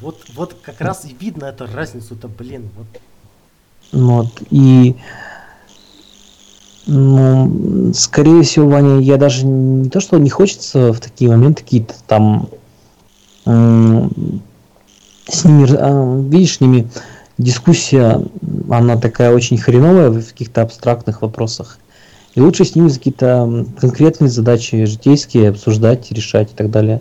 [SPEAKER 1] Вот, вот как раз и видно эту разницу-то, блин. Вот
[SPEAKER 6] Вот, и ну, скорее всего, Ваня, я даже не то, что не хочется в такие моменты какие-то там с ними, а, видишь, с ними дискуссия, она такая очень хреновая в каких-то абстрактных вопросах. И лучше с ними какие-то конкретные задачи житейские обсуждать, решать и так далее.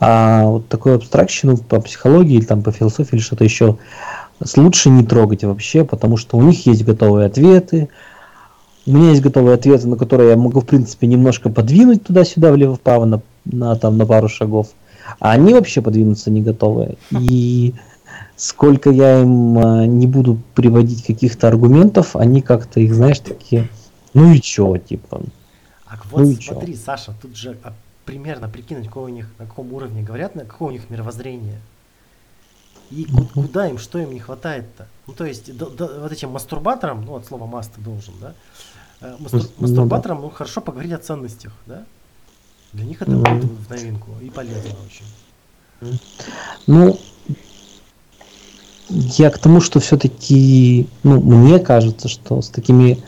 [SPEAKER 6] А вот такую абстракщину по психологии, там по философии или что-то еще лучше не трогать вообще, потому что у них есть готовые ответы. У меня есть готовые ответы, на которые я могу, в принципе, немножко подвинуть туда-сюда, влево-вправо, на, на, там, на пару шагов. А они вообще подвинуться не готовы. И сколько я им а, не буду приводить каких-то аргументов, они как-то их, знаешь, такие, ну и чё, типа.
[SPEAKER 1] А
[SPEAKER 6] Ну
[SPEAKER 1] вот
[SPEAKER 6] чё?
[SPEAKER 1] смотри, Саша, тут же а, примерно прикинуть, какое у них, на каком уровне говорят, на какое у них мировоззрение. И
[SPEAKER 6] Мгм.
[SPEAKER 1] куда им, что им не хватает-то? Ну, то есть, до- до- вот этим мастурбаторам, ну, от слова маст должен, да? Э, мастур-
[SPEAKER 6] Мас- ну да.
[SPEAKER 1] мастурбаторам, ну, хорошо поговорить о ценностях, да? Для них это будет в новинку и полезно очень.
[SPEAKER 6] Ну, я к тому, что все-таки, ну, мне кажется, что с такими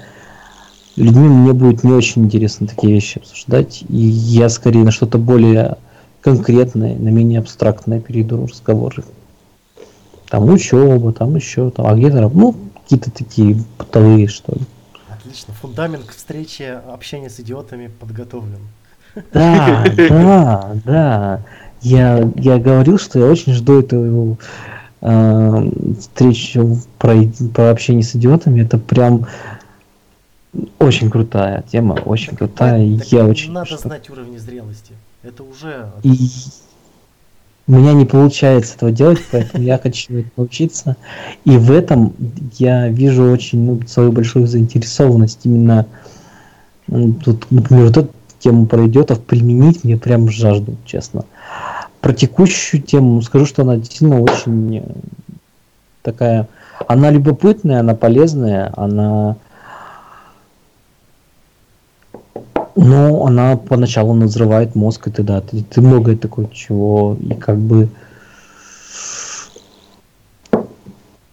[SPEAKER 6] людьми мне будет не очень интересно такие вещи обсуждать. И я скорее на что-то более конкретное, на менее абстрактное перейду разговоры. Там учеба, там еще, там, а где-то, ну, какие-то такие бытовые, что ли.
[SPEAKER 1] Отлично. Фундамент к встрече, общения с идиотами подготовлен.
[SPEAKER 6] Да, да, да. Я, я говорил, что я очень жду эту э, встречу про, про общение с идиотами. Это прям очень крутая тема, очень крутая. и
[SPEAKER 1] Так
[SPEAKER 6] я очень
[SPEAKER 1] Надо
[SPEAKER 6] что-
[SPEAKER 1] знать уровни зрелости. Это уже...
[SPEAKER 6] И, У меня не получается этого делать, поэтому я хочу это научиться. И в этом я вижу очень ну, свою большую заинтересованность именно тут, например, вот эту тему про идиотов применить мне прям жажду, честно. Про текущую тему скажу, что она действительно очень э, такая, она любопытная, она полезная, она но она поначалу взрывает мозг, и ты да, ты, ты многое такое чего, и как бы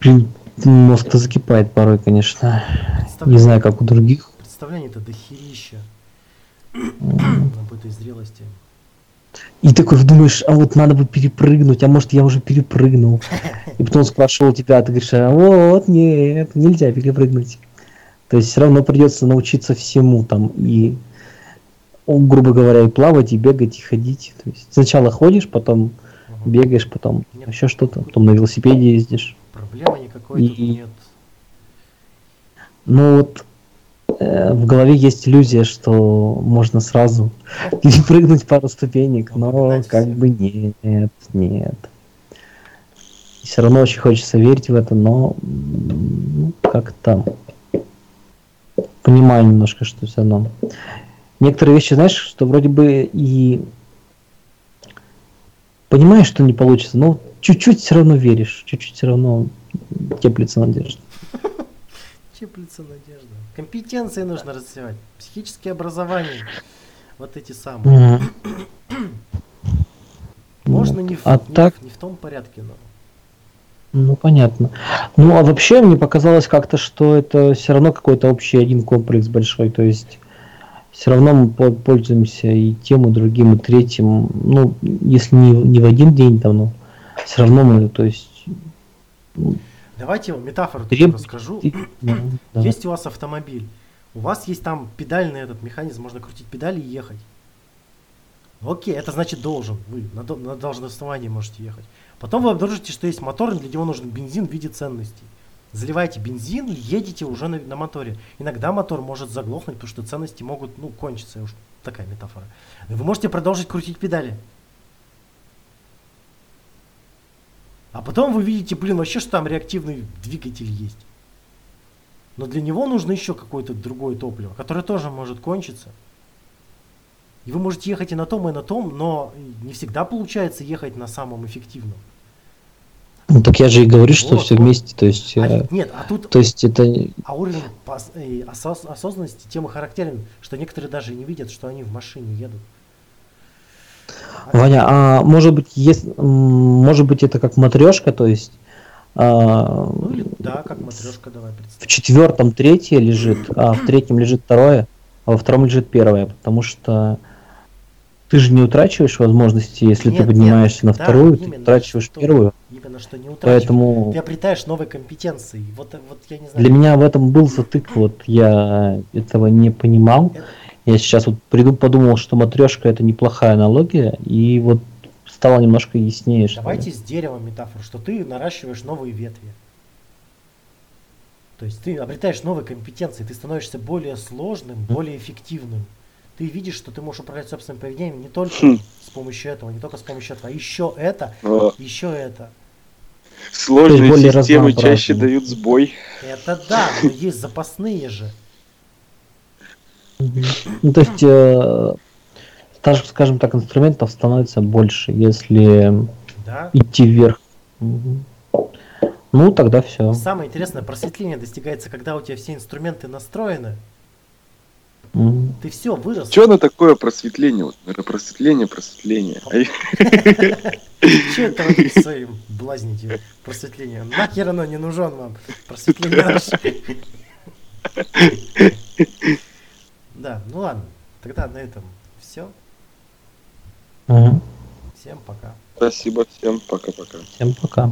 [SPEAKER 6] блин, мозг-то закипает порой, конечно. Не знаю, как у других.
[SPEAKER 1] представление-то дохерища об этой зрелости.
[SPEAKER 6] И такой думаешь, а вот надо бы перепрыгнуть, а может я уже перепрыгнул. И потом спрашивал тебя, а ты говоришь, а вот нет, нельзя перепрыгнуть. То есть все равно придется научиться всему там и, грубо говоря, и плавать, и бегать, и ходить. То есть сначала ходишь, потом
[SPEAKER 1] Мгм.
[SPEAKER 6] бегаешь, потом
[SPEAKER 1] Нет.
[SPEAKER 6] еще что-то, потом на велосипеде ездишь.
[SPEAKER 1] Проблемы никакой тут
[SPEAKER 6] И-
[SPEAKER 1] нет.
[SPEAKER 6] Но вот в голове есть иллюзия, что можно сразу перепрыгнуть пару ступенек, но
[SPEAKER 1] Обогнать
[SPEAKER 6] как бы нет, нет. Все равно очень хочется верить в это, но ну, как там. Понимаю немножко, что все равно. Некоторые вещи, знаешь, что вроде бы и понимаешь, что не получится, но чуть-чуть все равно веришь, чуть-чуть все равно теплится надежда.
[SPEAKER 1] Теплится надежда. Компетенции нужно развивать. Психические образования. Вот эти самые. Можно не в,
[SPEAKER 6] А
[SPEAKER 1] не
[SPEAKER 6] так-
[SPEAKER 1] не в том порядке, но.
[SPEAKER 6] Ну, понятно. Ну, а вообще мне показалось как-то, что это все равно какой-то общий один комплекс большой. То есть все равно мы по- пользуемся и тем, и другим, и третьим. Ну, если не, не в один день там, но все равно мы, то есть...
[SPEAKER 1] Давайте я вам метафору
[SPEAKER 6] Треб-
[SPEAKER 1] расскажу.
[SPEAKER 6] да.
[SPEAKER 1] Есть у вас автомобиль. У вас есть там педальный этот механизм, можно крутить педали и ехать. Окей, это значит должен. Вы на, до- на должном основании можете ехать. Потом вы обнаружите, что есть мотор, для него нужен бензин в виде ценностей. Заливаете бензин, едете уже на, на моторе. Иногда мотор может заглохнуть, потому что ценности могут, ну, кончиться. Уж такая метафора. Вы можете продолжить крутить педали. А потом вы видите, блин, вообще, что там реактивный двигатель есть. Но для него нужно еще какое-то другое топливо, которое тоже может кончиться. И вы можете ехать и на том, и на том, но не всегда получается ехать на самом эффективном.
[SPEAKER 6] Ну, так я же и говорю, что
[SPEAKER 1] Вот,
[SPEAKER 6] все
[SPEAKER 1] вот.
[SPEAKER 6] вместе, то есть...
[SPEAKER 1] А
[SPEAKER 6] э,
[SPEAKER 1] не- нет, а тут
[SPEAKER 6] То есть это...
[SPEAKER 1] а уровень э, осоз- осознанности тем и характерен, что некоторые даже не видят, что они в машине едут.
[SPEAKER 6] Ваня, а может быть, есть, может быть, это как матрешка, то есть а,
[SPEAKER 1] Ну или да, как матрешка, давай
[SPEAKER 6] в
[SPEAKER 1] представим.
[SPEAKER 6] четвертом третье лежит, а в третьем лежит второе, а во втором лежит первое, потому что ты же не утрачиваешь возможности, если
[SPEAKER 1] Нет,
[SPEAKER 6] ты
[SPEAKER 1] нет,
[SPEAKER 6] поднимаешься на
[SPEAKER 1] да,
[SPEAKER 6] вторую, ты
[SPEAKER 1] именно,
[SPEAKER 6] утрачиваешь
[SPEAKER 1] что-
[SPEAKER 6] первую,
[SPEAKER 1] Именно что не утрачиваешь.
[SPEAKER 6] поэтому
[SPEAKER 1] Ты обретаешь новые компетенции. Вот, вот я не знаю.
[SPEAKER 6] для меня в этом был затык, вот я этого не понимал.
[SPEAKER 1] Это-
[SPEAKER 6] Я сейчас вот приду, подумал, что матрешка это неплохая аналогия, и вот стало немножко яснее, что.
[SPEAKER 1] Давайте с деревом метафору, что ты наращиваешь новые ветви. То есть ты обретаешь новые компетенции, ты становишься более сложным, более эффективным. Ты видишь, что ты можешь управлять собственным поведением не только
[SPEAKER 2] Хм.
[SPEAKER 1] с помощью этого, не только с помощью этого, а еще это,
[SPEAKER 2] А,
[SPEAKER 1] еще это.
[SPEAKER 2] Сложные
[SPEAKER 6] более
[SPEAKER 2] системы чаще дают сбой.
[SPEAKER 1] Это да, но есть запасные же.
[SPEAKER 6] Ну, то есть, э, так- скажем так, инструментов становится больше, если
[SPEAKER 1] Да.
[SPEAKER 6] идти вверх. Ну, тогда все.
[SPEAKER 1] Самое интересное, просветление достигается, когда у тебя все инструменты настроены. Ты все, вырос.
[SPEAKER 2] Что оно такое просветление? Вот, это просветление, просветление.
[SPEAKER 1] Че это вы своим блазните просветлением? Нахер оно не нужен вам, просветление наше. Да, ну ладно, тогда на этом все.
[SPEAKER 6] Мгм.
[SPEAKER 1] Всем пока.
[SPEAKER 2] Спасибо всем, пока-пока.
[SPEAKER 6] Всем пока.